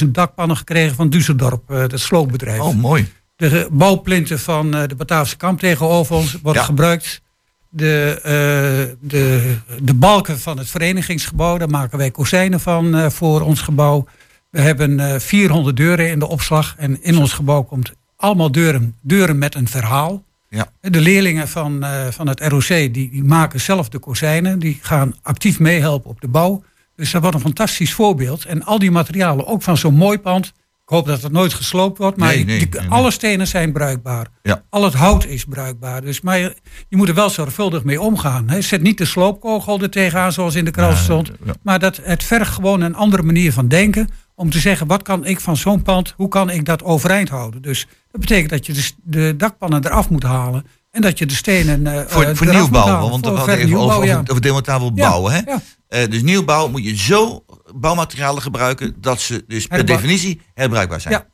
20.000 dakpannen gekregen van Düsseldorp, eh dat sloopbedrijf. oh mooi. De bouwplinten van eh, de Bataafse kamp tegenover ons worden Ja. gebruikt. De, eh, de, de balken van het verenigingsgebouw, daar maken wij kozijnen van voor ons gebouw. We hebben eh 400 deuren in de opslag. En in ons gebouw komt allemaal deuren, deuren met een verhaal. Ja. De leerlingen van, eh, van het ROC die, die maken zelf de kozijnen. Die gaan actief meehelpen op de bouw. Dus dat wordt een fantastisch voorbeeld. En al die materialen, ook van zo'n mooi pand. Ik hoop dat het nooit gesloopt wordt. Maar Nee, nee, die- nee, alle stenen zijn bruikbaar. Ja. Al het hout is bruikbaar. Dus, maar je, je moet er wel zorgvuldig mee omgaan. Hè. Zet niet de sloopkogel er tegenaan zoals in de krant stond. ja. Maar dat, het vergt gewoon een andere manier van denken. Om te zeggen, wat kan ik van zo'n pand, hoe kan ik dat overeind houden? Dus dat betekent dat je de, de dakpannen eraf moet halen. En dat je de stenen eh, Voor, eh, voor nieuwbouw, halen. want Voor we hadden even over, ja. over, demontabel Ja, bouwen. Hè? ja. Eh, dus nieuwbouw moet je zo bouwmaterialen gebruiken dat ze dus per Herbruik- definitie herbruikbaar zijn. Ja.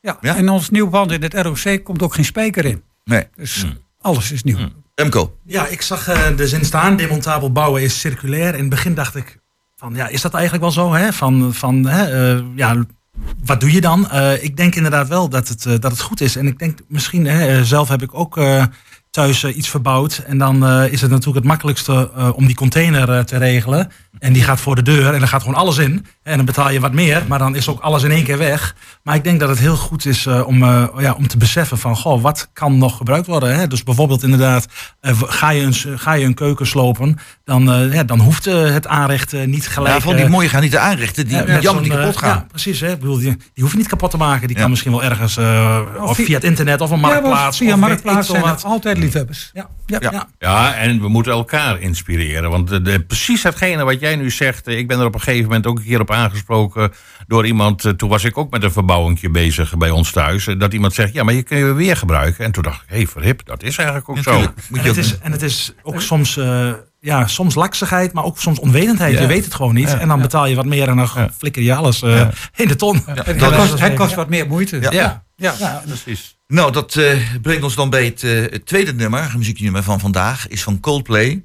Ja. Ja? En ons nieuw pand in het ROC komt ook geen spijker in. Nee. Dus alles is nieuw. Remco. Ja, ik zag eh, de zin staan, demontabel bouwen is circulair. In het begin dacht ik, ja, is dat eigenlijk wel zo? Hè? Van, van, hè, eh, ja, wat doe je dan? Eh, ik denk inderdaad wel dat het, eh, dat het goed is. En ik denk misschien, hè, zelf heb ik ook thuis iets verbouwd. En dan is het natuurlijk het makkelijkste om die container te regelen. En die gaat voor de deur en er gaat gewoon alles in. En dan betaal je wat meer, maar dan is ook alles in één keer weg. Maar ik denk dat het heel goed is eh, om, eh, ja, om te beseffen van, goh, wat kan nog gebruikt worden? Hè? Dus bijvoorbeeld inderdaad, eh, ga, je een, ga je een keuken slopen, dan, eh, ja, dan hoeft het aanrecht niet gelijk... Ja, van die mooie gaan niet te aanrichten, die ja, jammer niet kapot gaan. Ja, precies. Hè? Ik bedoel, die, die hoef je niet kapot te maken. Die Ja. kan misschien wel ergens, eh, of via- via het internet of een Ja, marktplaats. via of weet marktplaats zijn wat. altijd liefhebbers. Ja. Ja. Ja. Ja. Ja, en we moeten elkaar inspireren. Want de, de- precies hetgene wat jij nu zegt. eh, Ik ben er op een gegeven moment ook een keer op aangesproken door iemand. eh, Toen was ik ook met een verbouwingje bezig bij ons thuis. eh, Dat iemand zegt, ja, maar je kun je weer gebruiken. En toen dacht ik, hé, hey, verhip, dat is eigenlijk ook Natuurlijk. zo. Moet En je het, ook is, en het is ook soms, eh, ja, soms laksigheid, maar ook soms onwetendheid. Ja. Je weet het gewoon niet. Ja. En dan betaal je wat meer en dan Ja. flikker je alles eh, in de ton. Het, dat kost, is- het kost wat meer moeite. Ja. Ja, Ja. Ja. precies. Nou, dat brengt ons dan bij het, het tweede nummer, het muzieknummer van vandaag, is van Coldplay.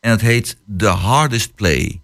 En het heet The Hardest Play.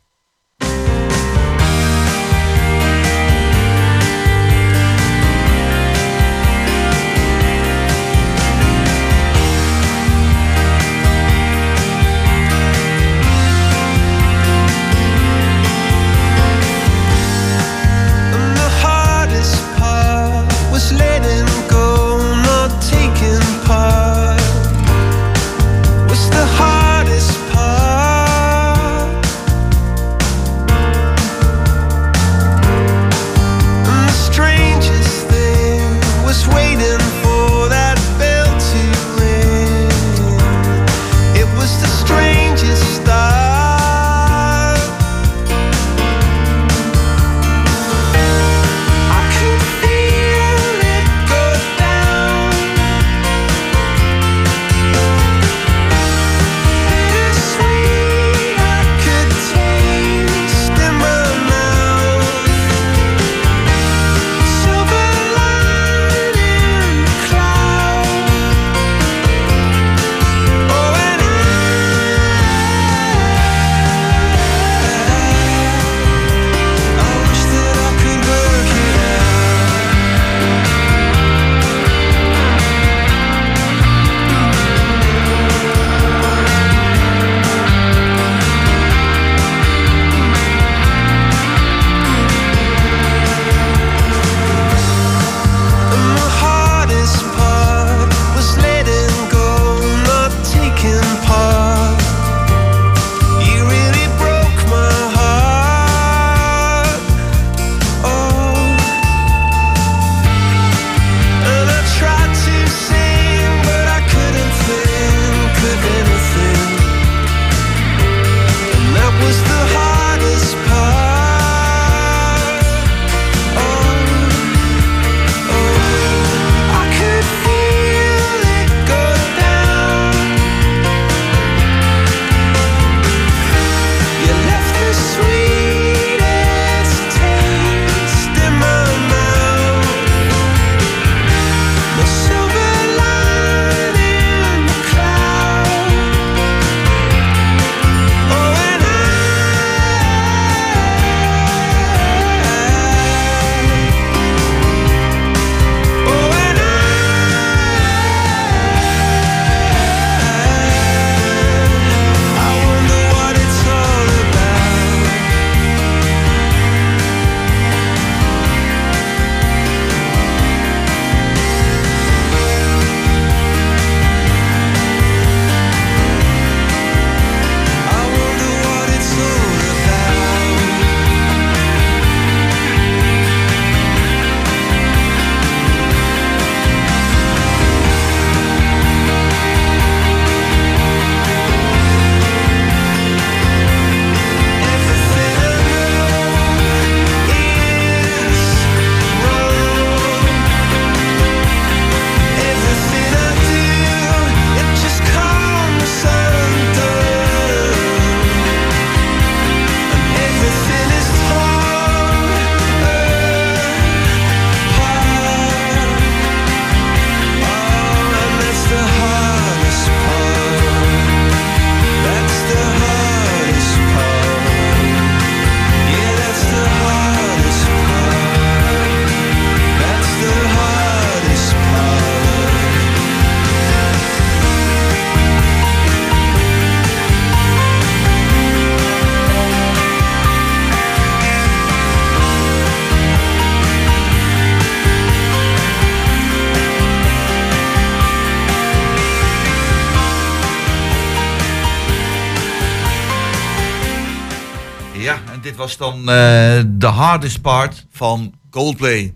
Was dan eh, The Hardest Part van Coldplay.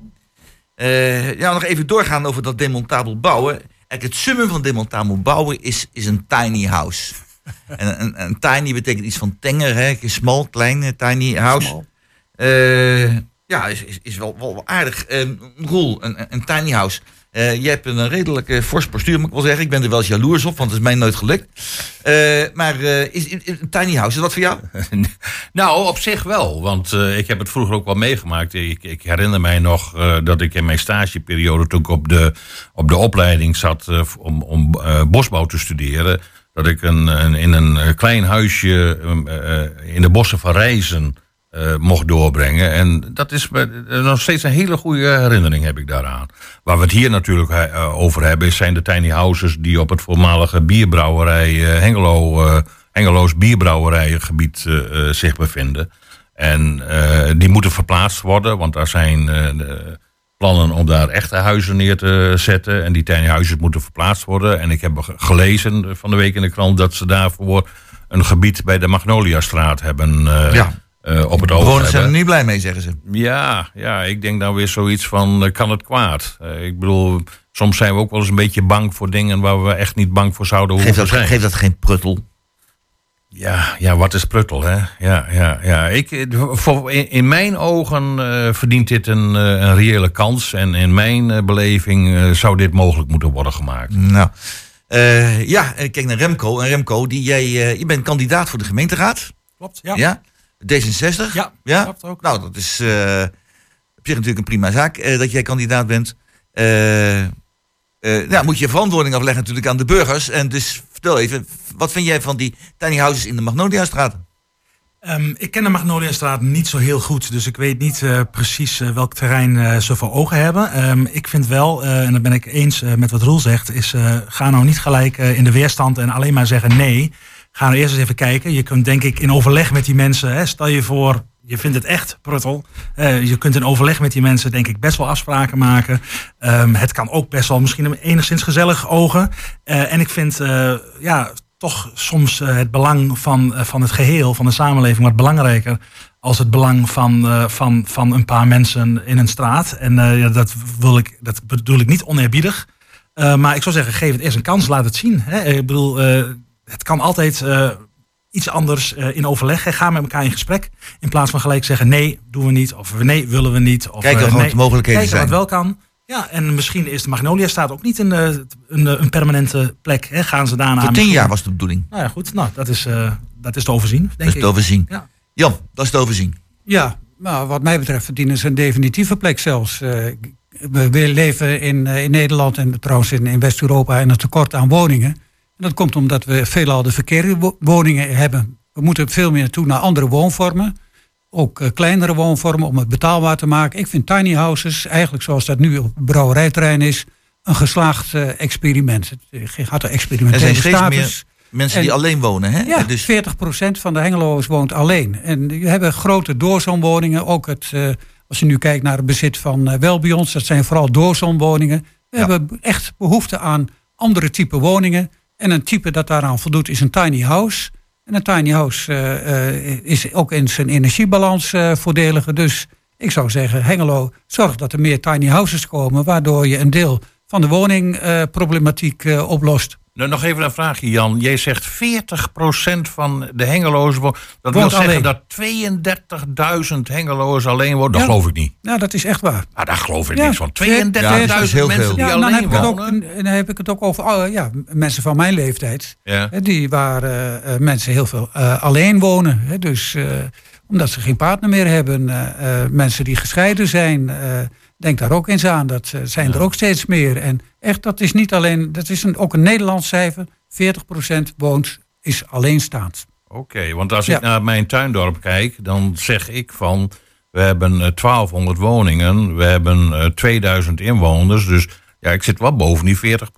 Eh, ja, nog even doorgaan over dat demontabel bouwen. Eigenlijk het summum van demontabel bouwen is, is een tiny house. en een, een tiny betekent iets van tenger, hè? smal, klein, eh, tiny house. Ja, is, is, is wel, wel, wel aardig. Eh, Roel, een, een- een tiny house. Eh, je hebt een redelijk eh, fors postuur, moet ik wel zeggen. Ik ben er wel eens jaloers op, want het is mij nooit gelukt. Eh, maar is, een tiny house, is dat voor jou? Nou, op zich wel. Want ik heb het vroeger ook wel meegemaakt. Ik, ik herinner mij nog dat ik in mijn stageperiode... toen ik op de, op de opleiding zat om, om bosbouw te studeren... dat ik een, in een klein huisje eh, in de bossen van Rijzen eh, mocht doorbrengen. En dat is eh, nog steeds een hele goede herinnering heb ik daaraan. Waar we het hier natuurlijk eh, over hebben... zijn de tiny houses die op het voormalige bierbrouwerij eh, Hengelo... Hengeloos bierbrouwerijengebied eh, zich bevinden. En die moeten verplaatst worden, want daar zijn plannen om daar echte huizen neer te zetten. En die tiny huizen moeten verplaatst worden. En ik heb ge- gelezen van de week in de krant dat ze daarvoor een gebied bij de Magnoliastraat hebben Ja. Eh, op het oog bewoners zijn er niet blij mee, zeggen ze. Ja, ja, ik denk nou weer zoiets van, eh, kan het kwaad? Eh, ik bedoel, soms zijn we ook wel eens een beetje bang voor dingen waar we echt niet bang voor zouden Geef hoeven dat, zijn. geef dat geen pruttel. Ja, ja, wat is pruttel, hè? Ja, ja, ja. Ik, voor, in, in mijn ogen eh, verdient dit een, een reële kans. En in mijn beleving zou dit mogelijk moeten worden gemaakt. Nou, eh, ja, ik kijk naar Remco. En Remco, die, jij, je bent kandidaat voor de gemeenteraad. Klopt, ja. Ja? D66? Ja, ja? ook. Nou, dat is eh, op zich natuurlijk een prima zaak eh, dat jij kandidaat bent. Eh, nou, moet je verantwoording afleggen natuurlijk aan de burgers. En dus vertel even, wat vind jij van die tiny houses in de Magnoliastraat? Ehm, ik ken de Magnoliastraat niet zo heel goed, dus ik weet niet precies welk terrein eh, ze voor ogen hebben. Ehm, ik vind wel, en dan ben ik eens met wat Roel zegt, is ga nou niet gelijk in de weerstand en alleen maar zeggen nee. Ga nou eerst eens even kijken. Je kunt denk ik in overleg met die mensen, hè, stel je voor, je vindt het echt pruttel. Eh, je kunt in overleg met die mensen denk ik best wel afspraken maken. Ehm, het kan ook best wel misschien enigszins gezellig ogen. Eh, en ik vind, eh, ja, toch soms het belang van, van het geheel, van de samenleving, wat belangrijker als het belang van, van, van een paar mensen in een straat. En ja, dat, wil ik, dat bedoel ik niet oneerbiedig. Maar ik zou zeggen, geef het eerst een kans, laat het zien. Hè? Ik bedoel, het kan altijd eh, iets anders eh, in overleg. Hè? Ga met elkaar in gesprek. In plaats van gelijk zeggen, nee, doen we niet. Of nee, willen we niet. Of, Kijken eh, gewoon nee. wat de mogelijkheden Kijken zijn. wat wel kan. Ja, en misschien is de Magnolia staat ook niet een, eh, een, een permanente plek. Hè? Gaan ze daarna... Voor tien misschien- jaar was de bedoeling. Nou ja, goed. Nou, dat is, eh, dat is te overzien, denk Dat is ik. te overzien. Ja. Jan, dat is te overzien. Ja, maar wat mij betreft verdienen ze een definitieve plek zelfs. Eh, we, leven in, eh, in Nederland en trouwens in, in West-Europa een tekort aan woningen. Dat komt omdat we veelal de verkeerde wo- woningen hebben. We moeten veel meer toe naar andere woonvormen. Ook eh, kleinere woonvormen om het betaalbaar te maken. Ik vind tiny houses, eigenlijk zoals dat nu op brouwerijterrein is, een geslaagd eh, experiment. Het eh, een Er experimentele zijn steeds status. meer mensen die En- alleen wonen. Hè? Ja, dus 40% van de Hengeloers woont alleen. En je hebben grote doorzoomwoningen. Ook het, als je nu kijkt naar het bezit van Welbions, dat zijn vooral doorzoomwoningen. We Ja. hebben echt behoefte aan andere type woningen. En een type dat daaraan voldoet is een tiny house. En een tiny house eh, eh, is ook in zijn energiebalans eh, voordeliger. Dus ik zou zeggen, Hengelo, zorg dat er meer tiny houses komen... waardoor je een deel van de woningproblematiek oplost. Nou, nog even een vraagje, Jan. Jij zegt 40% van de Hengeloos woont. Dat wil zeggen dat 32.000 Hengeloos alleen wonen. Dat Ja. geloof ik niet. Nou, dat is echt waar. Ah, daar geloof ik Ja, niks van. 32.000 Ja, heel mensen veel. die Ja, dan alleen heb, ik het ook, wonen. en dan heb ik het ook over oh, ja, mensen van mijn leeftijd. Die waar eh, mensen heel veel eh, alleen wonen. Hè, dus eh, omdat ze geen partner meer hebben. eh, eh, mensen die gescheiden zijn. Eh, denk daar ook eens aan. Dat eh, zijn er ook steeds meer. En echt, dat is niet alleen. Dat is een, ook een Nederlands cijfer. 40% woont, is alleenstaand. Oké, want als Ja. ik naar mijn tuindorp kijk, dan zeg ik van... we hebben eh, 1200 woningen, we hebben eh, 2000 inwoners... dus ja, ik zit wel boven die 40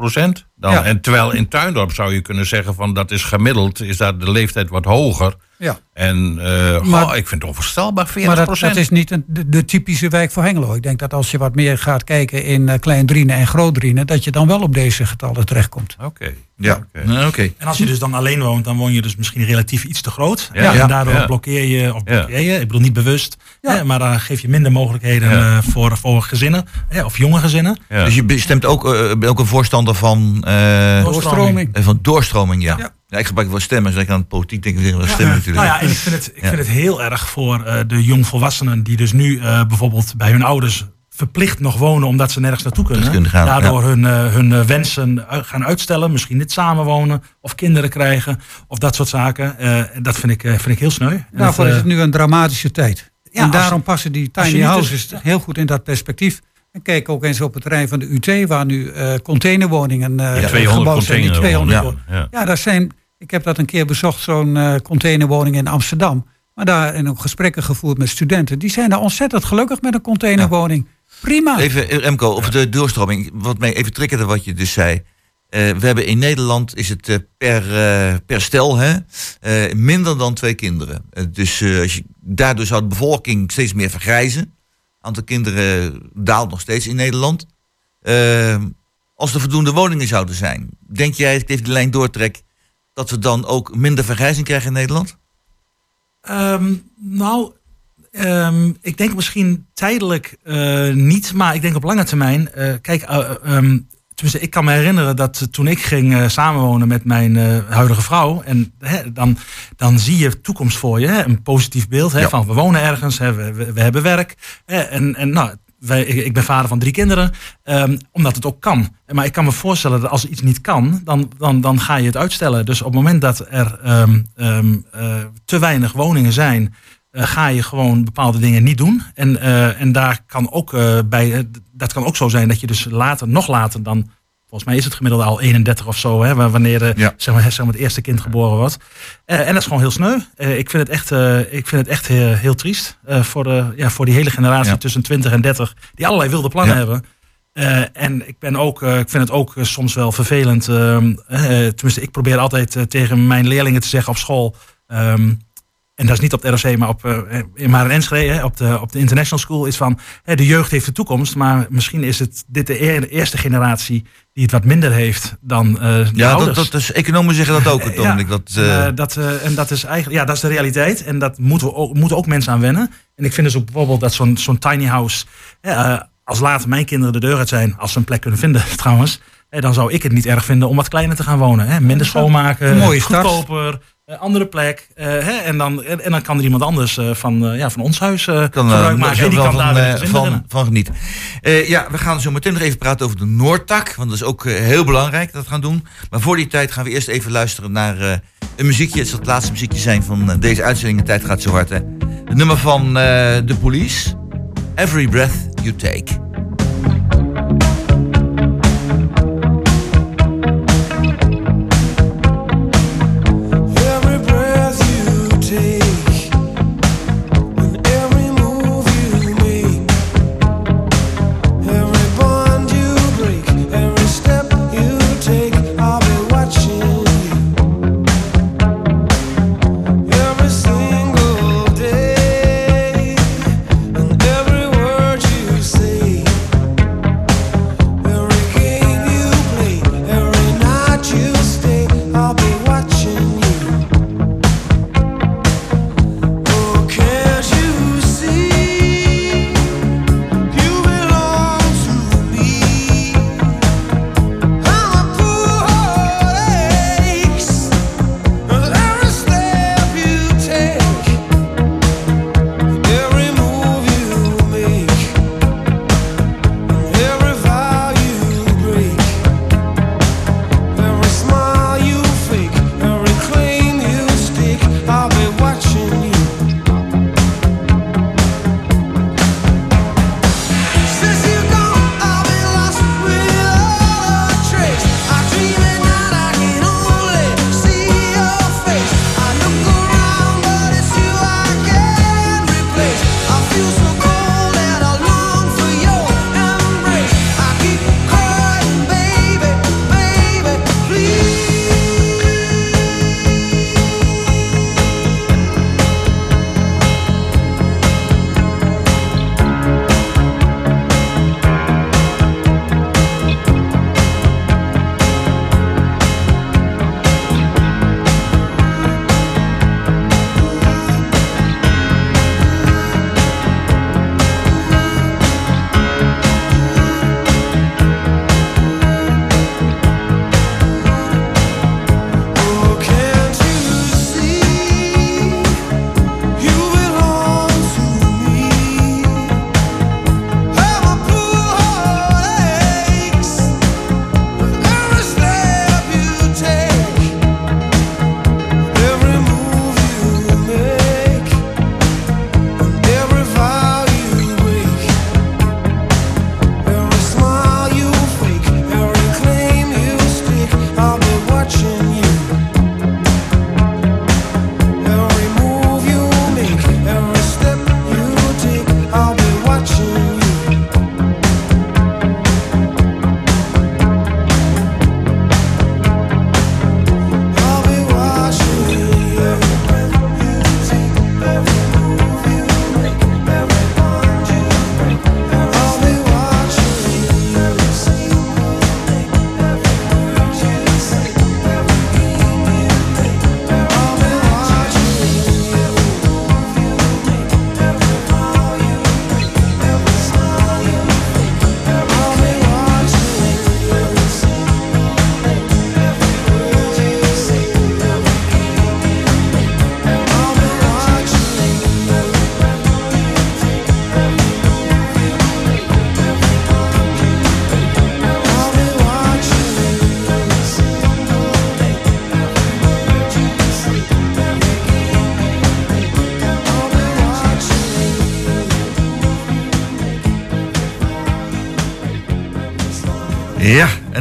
Dan, Ja. En terwijl in tuindorp zou je kunnen zeggen van... dat is gemiddeld, is daar de leeftijd wat hoger. Ja. En eh, Maar- goh, ik vind het onvoorstelbaar, 40 Maar dat, dat is niet een, de, de typische wijk voor Hengelo. Ik denk dat als je wat meer gaat kijken in eh, Klein Drienen en Groot Drienen, dat je dan wel op deze getallen terechtkomt. Oké. Ja, Oké. Nou, oké. En als je dus dan alleen woont, dan woon je dus misschien relatief iets te groot. Ja. en daardoor Ja. blokkeer je, of Ja. blokkeer je, ik bedoel niet bewust, Ja. hè, maar dan geef je minder mogelijkheden Ja. eh, voor, voor gezinnen, hè, of jonge gezinnen. Ja. Dus je stemt ook, eh, ook een voorstander van, eh, Doorstroming. eh, van doorstroming, ja. Ja. ik gebruik wel stemmen, als ik aan politiek denk, ik wel stemmen natuurlijk. Nou ja, en ik vind het, ik Ja. vind het heel erg voor eh, de jongvolwassenen die dus nu eh, bijvoorbeeld bij hun ouders verplicht nog wonen omdat ze nergens naartoe kunnen. kunnen gaan, Daardoor hun, eh, hun wensen gaan uitstellen, misschien niet samenwonen of kinderen krijgen of dat soort zaken. Eh, dat vind ik, eh, vind ik heel sneu. En Daarvoor dat, is het nu een dramatische tijd. Ja, en als- daarom passen die tiny houses dus- heel goed in dat perspectief. En kijk ook eens op het terrein van de UT, waar nu eh, containerwoningen eh, Ja, 200 gebouwd zijn. Die 200 containerwoningen, ja. Ja, dat zijn, ik heb dat een keer bezocht, zo'n eh, containerwoning in Amsterdam. Maar daar en ook gesprekken gevoerd met studenten. Die zijn daar ontzettend gelukkig met een containerwoning. Prima. Even, eh, Remco, over de doorstroming. Wat mij even triggerde wat je dus zei. Eh, we hebben in Nederland, is het per, per stel, hè, eh, minder dan twee kinderen. Dus eh, als je, daardoor zou de bevolking steeds meer vergrijzen. aantal kinderen daalt nog steeds in Nederland. Als er voldoende woningen zouden zijn, denk jij, ik even de lijn doortrek, dat we dan ook minder vergrijzing krijgen in Nederland? Ehm, nou, ehm, ik denk misschien tijdelijk eh, niet, maar ik denk op lange termijn. eh, kijk, tenminste, ik kan me herinneren dat toen ik ging samenwonen met mijn huidige vrouw, en hè, dan, dan zie je toekomst voor je, hè, een positief beeld hè, Ja. van we wonen ergens, hè, we, we, we hebben werk. Hè, en en nou, ik, ben vader van drie kinderen, ehm, omdat het ook kan. Maar ik kan me voorstellen dat als iets niet kan, dan, dan, dan ga je het uitstellen. Dus op het moment dat er ehm, ehm, eh, te weinig woningen zijn, eh, ga je gewoon bepaalde dingen niet doen. En, eh, en daar kan ook bij, dat kan ook zo zijn dat je dus later, nog later dan, volgens mij is het gemiddelde al 31 of zo, hè, wa- wanneer Ja. zeg maar, zeg maar het eerste kind geboren wordt. Eh, en dat is gewoon heel sneu. Eh, ik vind het echt, eh, ik vind het echt heel, heel triest voor, de, ja, voor die hele generatie Ja. tussen 20 en 30, die allerlei wilde plannen Ja. hebben. En ik, ben ook, ik vind het ook soms wel vervelend. ehm, eh, tenminste, ik probeer altijd tegen mijn leerlingen te zeggen op school. ehm, en dat is niet op de ROC, maar, op, maar in Enschede, hè, op, de, op de International School, is van hè, de jeugd heeft de toekomst. Maar misschien is het dit de eerste generatie die het wat minder heeft dan eh de Ja, dat, ouders. dat is, economen zeggen dat ook, Tom. Ja. Dat, En, dat, eh, en dat is eigenlijk, ja, dat is de realiteit. En dat moeten, we ook, moeten ook mensen aan wennen. En ik vind dus ook bijvoorbeeld dat zo'n zo'n tiny house, eh, als later mijn kinderen de deur uit zijn, als ze een plek kunnen vinden trouwens, dan zou ik het niet erg vinden om wat kleiner te gaan wonen. Hè. Minder schoonmaken, mooie goedkoper, andere plek. eh, hè, en, dan, en, en dan kan er iemand anders eh, van, eh, ja, van ons huis eh, kan eh, gebruik maken. En die kan daar van, eh, gezin van, van genieten. Eh, ja, we gaan zo meteen nog even praten over de Noordtak. Want dat is ook eh, heel belangrijk dat we gaan doen. Maar voor die tijd gaan we eerst even luisteren naar eh, een muziekje. Het zal het laatste muziekje zijn van eh, deze uitzending. De tijd gaat zo hard, hè. Het nummer van eh The Police. Every Breath You Take.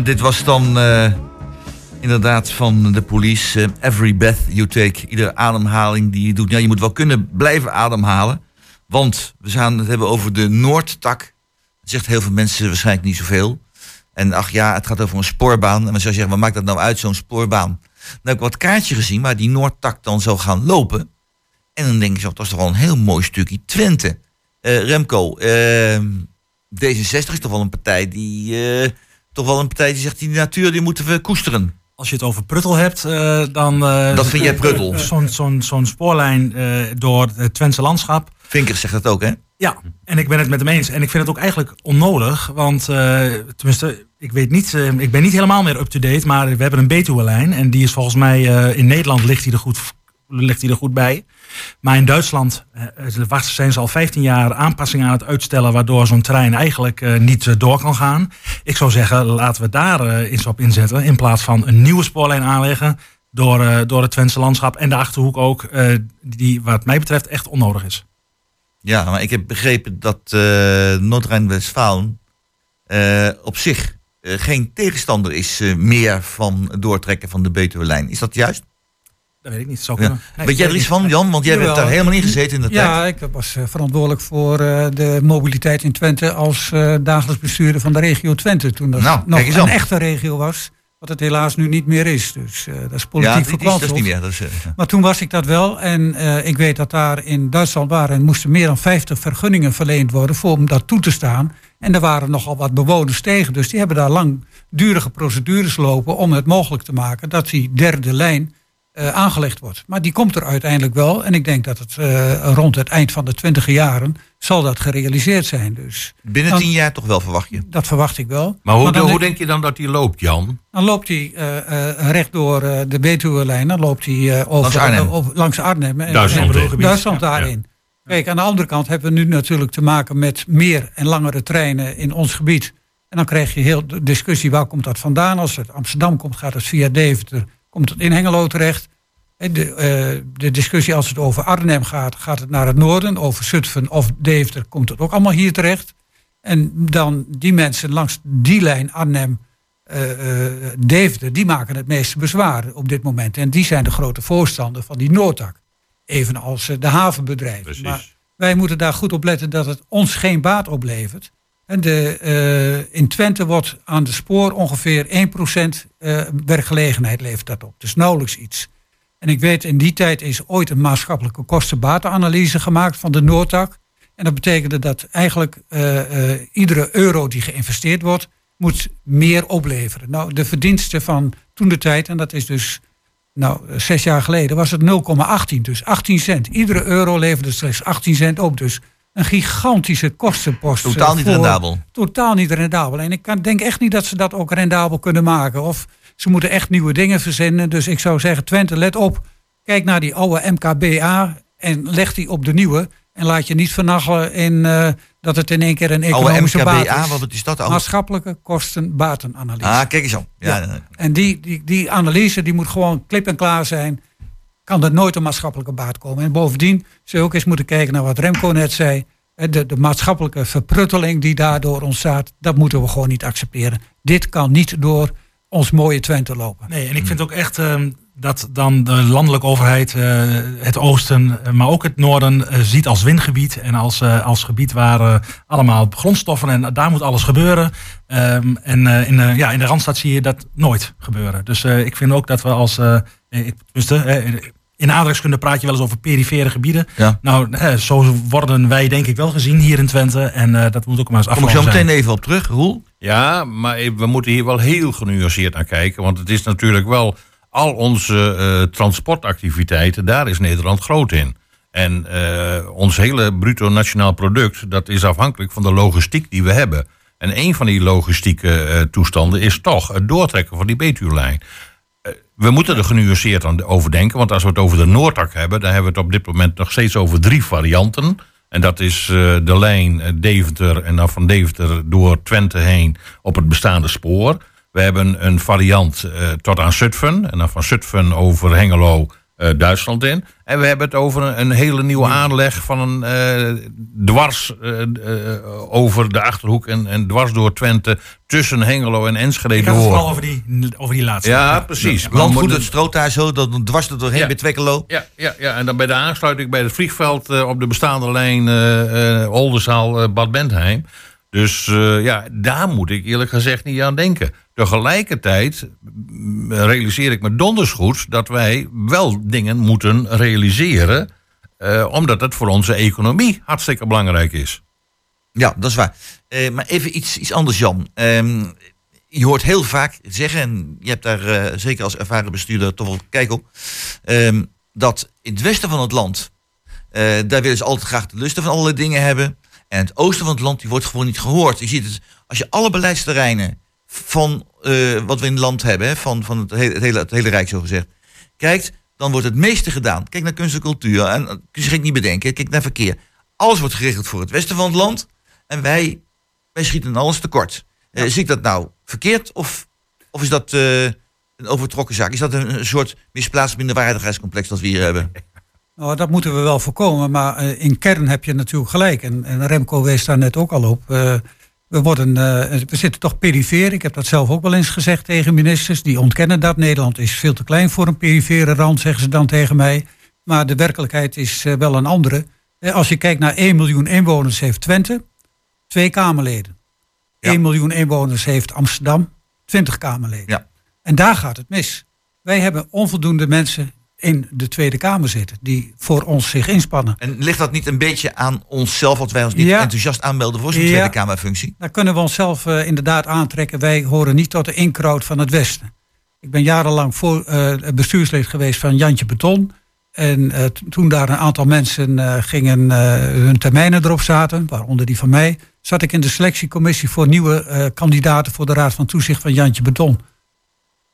Dit was dan eh, inderdaad van de police. eh, every breath you take. Iedere ademhaling die je doet. Ja, je moet wel kunnen blijven ademhalen. Want we gaan het hebben over de Noordtak. Dat zegt heel veel mensen waarschijnlijk niet zoveel. En ach ja, het gaat over een spoorbaan. En dan zou zeggen, wat maakt dat nou uit, zo'n spoorbaan? Heb ik wat kaartje gezien waar die Noordtak dan zou gaan lopen. En dan denk ik zo, dat is toch wel een heel mooi stukje Twente. Eh, Remco, eh, D66 is toch wel een partij die... toch wel een partij die zegt, die natuur die moeten we koesteren. Als je het over pruttel hebt, eh, dan... eh, Dat vind jij pruttel? Zo'n zo'n zo'n spoorlijn eh, door het Twentse landschap. Vinkers zegt dat ook, hè? Ja, en ik ben het met hem eens. En ik vind het ook eigenlijk onnodig. Want eh, tenminste, ik weet niet, eh, ik ben niet helemaal meer up-to-date. Maar we hebben een Betuwe-lijn. En die is volgens mij eh, in Nederland ligt die er goed, ligt die er goed bij. Maar in Duitsland wachten zijn ze al 15 jaar aanpassingen aan het uitstellen. Waardoor zo'n trein eigenlijk eh, niet door kan gaan. Ik zou zeggen, laten we daar eens op inzetten. In plaats van een nieuwe spoorlijn aanleggen. Door, door het Twentse landschap en de achterhoek ook. die wat mij betreft echt onnodig is. Ja, maar ik heb begrepen dat Noord-Rijn-Westfalen op zich geen tegenstander is meer van doortrekken van de Betuwe-lijn. Is dat juist? Dat weet ik niet. Zou Ja. kunnen. Nee, Weet jij er iets van, Jan? Want jij bent Jawel. daar helemaal in gezeten in de tijd. Ja, ik was eh, verantwoordelijk voor eh, de mobiliteit in Twente als eh, dagelijks bestuurder van de regio Twente. Toen dat Nou, nog een aan. echte regio was, wat het helaas nu niet meer is. Dus dat is politiek Ja, dat is niet meer. Dat is, Maar toen was ik dat wel en ik weet dat daar in Duitsland waren en moesten meer dan 50 vergunningen verleend worden voor om dat toe te staan. En er waren nogal wat bewoners tegen, dus die hebben daar langdurige procedures lopen om het mogelijk te maken dat die derde lijn aangelegd wordt. Maar die komt er uiteindelijk wel en ik denk dat het eh, rond het eind van de twintige jaren zal dat gerealiseerd zijn. Dus binnen Dan- tien jaar toch wel, verwacht je. dat verwacht ik wel. Maar hoe, dan hoe denk- je dan dat die loopt, Jan? dan loopt hij eh, eh, recht door eh, de Betuwe-lijn. Dan loopt hij eh, over, Langs Arnhem. eh, over- langs Arnhem. En- Duitsland, en-? Duitsland Ja, daarin. Kijk, aan de andere kant hebben we nu natuurlijk te maken met meer en langere treinen in ons gebied. En dan krijg je heel de discussie, waar komt dat vandaan? Als het Amsterdam komt, gaat het via Deventer, komt het in Hengelo terecht. En De, eh, de discussie als het over Arnhem gaat, gaat het naar het noorden. Over Zutphen of Deventer komt het ook allemaal hier terecht. En dan die mensen langs die lijn Arnhem, eh, eh, Deventer, die maken het meeste bezwaar op dit moment. En die zijn de grote voorstander van die Noordtak. Evenals eh, de havenbedrijven. Precies. Maar wij moeten daar goed op letten dat het ons geen baat oplevert. De, eh, in Twente wordt aan de spoor ongeveer 1% eh werkgelegenheid levert dat op. Dus nauwelijks iets. En ik weet, in die tijd is ooit een maatschappelijke kostenbatenanalyse gemaakt van de Noordtak. En dat betekende dat eigenlijk eh, iedere euro die geïnvesteerd wordt, moet meer opleveren. Nou, de verdiensten van toen de tijd, en dat is dus nou, zes jaar geleden, was het 0,18. Dus 18 cent. Iedere euro leverde slechts 18 cent op. Dus een gigantische kostenpost. eh, Totaal niet voor- rendabel. Totaal niet rendabel. En ik kan, denk echt niet dat ze dat ook rendabel kunnen maken. Of ze moeten echt nieuwe dingen verzinnen. Dus ik zou zeggen, Twente, let op. Kijk naar die oude MKBA en leg die op de nieuwe. En laat je niet vernachelen in eh, dat het in één keer een economische baat MKBA, is. wat is dat? Oude... Maatschappelijke kosten-batenanalyse. Ah, kijk eens Ja. ja. En die, die, die analyse die moet gewoon klip en klaar zijn. Kan er nooit een maatschappelijke baat komen. En bovendien zou je ook eens moeten kijken naar wat Remco net zei. De, de maatschappelijke verprutteling die daardoor ontstaat, dat moeten we gewoon niet accepteren. Dit kan niet door ons mooie Twente lopen. Nee, en ik vind ook echt ehm, dat dan de landelijke overheid eh, het oosten, eh, maar ook het noorden eh, ziet als wingebied. En als, als gebied waar allemaal grondstoffen en daar moet alles gebeuren. Ehm, en in, de, ja, in de Randstad zie je dat nooit gebeuren. Dus ik vind ook dat we als, ik- tenminste, eh, in aardrijkskunde praat je wel eens over perifere gebieden. Ja. Nou, eh, zo worden wij denk ik wel gezien hier in Twente. En eh, dat moet ook maar eens Kom ik afgelopen zo zijn. meteen even op terug, Roel. Ja, maar we moeten hier wel heel genuanceerd naar kijken. Want het is natuurlijk wel al onze eh, transportactiviteiten, daar is Nederland groot in. En eh, ons hele bruto nationaal product, dat is afhankelijk van de logistiek die we hebben. En een van die logistieke eh, toestanden is toch het doortrekken van die Betuwe-lijn. Eh, we moeten er genuanceerd aan over denken. Want als we het over de Noordtak hebben, dan hebben we het op dit moment nog steeds over drie varianten. En dat is eh, de lijn eh, Deventer en dan van Deventer door Twente heen op het bestaande spoor. We hebben een variant tot aan Zutphen. En dan van Zutphen over Hengelo Duitsland in. En we hebben het over een, een hele nieuwe aanleg van een eh, dwars eh, eh, over de Achterhoek en, en dwars door Twente tussen Hengelo en Enschede Ik had het vooral over die, over die laatste. Ja, precies. Maar Landgoed, het stroot daar zo, dat dwars er doorheen Ja. bij Twekkelo. Ja, ja, ja, en dan bij de aansluiting bij het vliegveld eh, op de bestaande lijn eh eh, Oldenzaal eh, Bad Bentheim. Dus eh, ja, daar moet ik eerlijk gezegd niet aan denken. Tegelijkertijd mm, realiseer ik me donders goed dat wij wel dingen moeten realiseren. eh, omdat het voor onze economie hartstikke belangrijk is. Ja, dat is waar. Eh, maar even iets, iets anders, Jan. Ehm, je hoort heel vaak zeggen, en je hebt daar zeker als ervaren bestuurder toch wel kijk op, ehm, dat in het westen van het land, daar willen ze altijd graag de lusten van allerlei dingen hebben. En het oosten van het land, die wordt gewoon niet gehoord. Je ziet het, als je alle beleidsterreinen van eh, wat we in het land hebben, hè, van, van het, hele, het, hele, het hele Rijk zo gezegd, kijkt, dan wordt het meeste gedaan. Kijk naar kunst en cultuur, en eh, kun je zich niet bedenken. Kijk naar verkeer. Alles wordt geregeld voor het westen van het land. En wij, wij schieten alles tekort. Eh, zie ik dat nou verkeerd of, of is dat een overtrokken zaak? Is dat een, een soort misplaatst minderwaardigheidscomplex dat we hier hebben? Nou, dat moeten we wel voorkomen, maar eh, in kern heb je natuurlijk gelijk. En, en Remco wees daar net ook al op. Eh, we, worden, eh, we zitten toch perifeer. Ik heb dat zelf ook wel eens gezegd tegen ministers. Die ontkennen dat. Nederland is veel te klein voor een perifere rand, zeggen ze dan tegen mij. Maar de werkelijkheid is wel een andere. Als je kijkt naar 1 miljoen inwoners heeft Twente, twee Kamerleden. Ja. 1 miljoen inwoners heeft Amsterdam, 20 Kamerleden. Ja. En daar gaat het mis. Wij hebben onvoldoende mensen in de Tweede Kamer zitten die voor ons zich inspannen. En ligt dat niet een beetje aan onszelf, dat wij ons niet Ja. enthousiast aanmelden voor zo'n Ja. Tweede Kamerfunctie? Daar kunnen we onszelf eh, inderdaad aantrekken. Wij horen niet tot de inkroud van het Westen. Ik ben jarenlang voor, eh, bestuurslid geweest van Jantje Beton. En eh, toen daar een aantal mensen gingen, hun termijnen erop zaten, waaronder die van mij, zat ik in de selectiecommissie voor nieuwe kandidaten voor de Raad van Toezicht van Jantje Beton.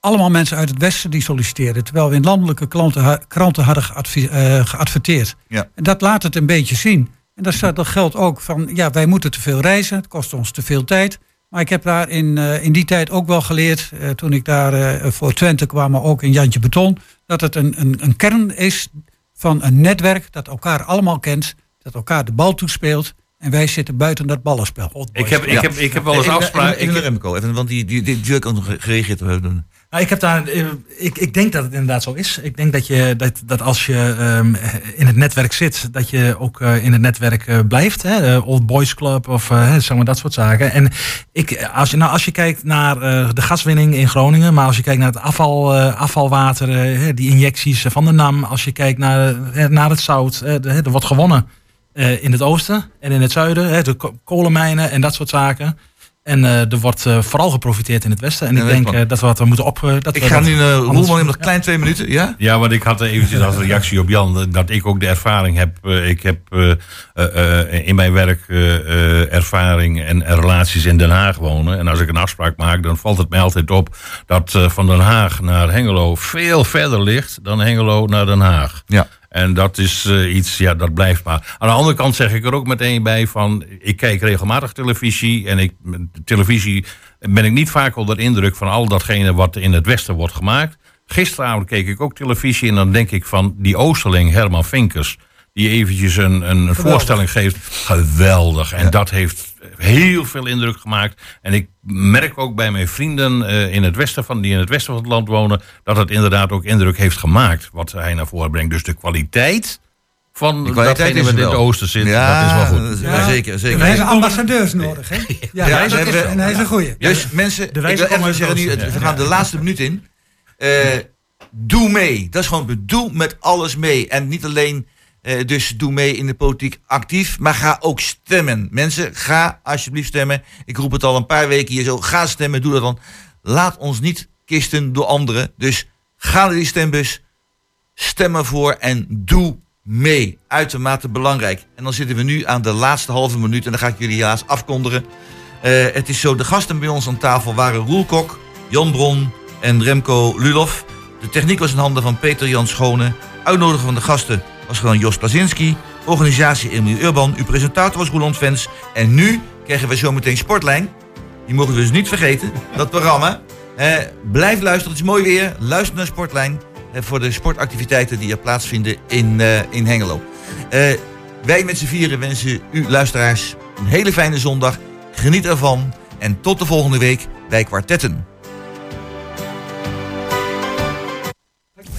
Allemaal mensen uit het Westen die solliciteerden, terwijl we in landelijke klanten, ha- kranten hadden eh, geadverteerd. Ja. En dat laat het een beetje zien. En daar staat dat geldt ook van, ja, wij moeten te veel reizen, het kost ons te veel tijd. Maar ik heb daar in, eh, in die tijd ook wel geleerd, eh, toen ik daar eh, voor Twente kwam, maar ook in Jantje Beton, dat het een, een, een kern is van een netwerk dat elkaar allemaal kent, dat elkaar de bal toespeelt. En wij zitten buiten dat ballenspel. Ik heb, ik Ja. heb, ik heb wel eens afspraken. Remco, even, want die, die, die, die ik ook nog gereageerd hebben. Nou, ik, heb daar, eh, ik, ik denk dat het inderdaad zo is. Ik denk dat, je, dat, dat als je ehm, in het netwerk zit, dat je ook eh, in het netwerk eh, blijft. Hè? Eh, Old Boys Club of eh, zeg maar dat soort zaken. En ik, als, je, nou, als je kijkt naar eh, de gaswinning in Groningen, maar als je kijkt naar het afval, eh, afvalwater, eh, die injecties van de NAM, als je kijkt naar, eh, naar het zout, eh, er wordt gewonnen eh, in het oosten en in het zuiden, de ko- kolenmijnen en dat soort zaken. En eh, er wordt eh, vooral geprofiteerd in het westen. En Ja, ik denk eh, dat we wat we moeten op. dat Ik we ga nu Roelman, neem nog klein twee minuten, ja? Ja, want ik had eventjes als reactie op Jan dat ik ook de ervaring heb. eh, Ik heb eh, eh, eh, in mijn werk ervaring en relaties in Den Haag wonen. En als ik een afspraak maak, dan valt het mij altijd op dat eh, van Den Haag naar Hengelo veel verder ligt dan Hengelo naar Den Haag. Ja. En dat is eh, iets, ja, dat blijft maar. Aan de andere kant zeg ik er ook meteen bij van... ik kijk regelmatig televisie en ik, televisie ben ik niet vaak onder de indruk... van al datgene wat in het Westen wordt gemaakt. Gisteravond keek ik ook televisie en dan denk ik van die Oosterling Herman Vinkers... die eventjes een, een voorstelling geeft. Geweldig. En dat heeft heel veel indruk gemaakt. En ik merk ook bij mijn vrienden eh, in het westen van, die in het westen van het land wonen... dat het inderdaad ook indruk heeft gemaakt wat hij naar voren brengt. Dus de kwaliteit van De kwaliteit is wat in het oosten zit, Ja, dat is wel goed. Ja. Zeker, zeker. We hebben ambassadeurs nodig, hè? Ja, is en hij is een goeie. Dus mensen, De ik wil even zeggen nu, we gaan de laatste minuut in. Eh, doe mee. Dat is gewoon doe met alles mee. En niet alleen eh, dus doe mee in de politiek actief, maar ga ook stemmen. Mensen, ga alsjeblieft stemmen. Ik roep het al een paar weken hier zo. Ga stemmen, doe dat dan. Laat ons niet kisten door anderen. Dus ga naar die stembus, stem ervoor en doe mee. Uitermate belangrijk. En dan zitten we nu aan de laatste halve minuut en dan ga ik jullie helaas afkondigen. Eh, het is zo, de gasten bij ons aan tafel waren Roel Kok, Jan Bron en Remco Lulof. De techniek was in handen van Peter Jan Schone. Uitnodigen van de gasten was gewoon Jos Plazinski. Organisatie Emiel Urban. Uw presentator was Roland Vens. En nu krijgen we zometeen Sportlijn. Die mogen we dus niet vergeten, dat programma. Eh, blijf luisteren, het is mooi weer. Luister naar Sportlijn. eh, voor de sportactiviteiten die er plaatsvinden in, eh, in Hengelo. Wij met z'n vieren wensen u luisteraars een hele fijne zondag. Geniet ervan en tot de volgende week bij Kwartetten.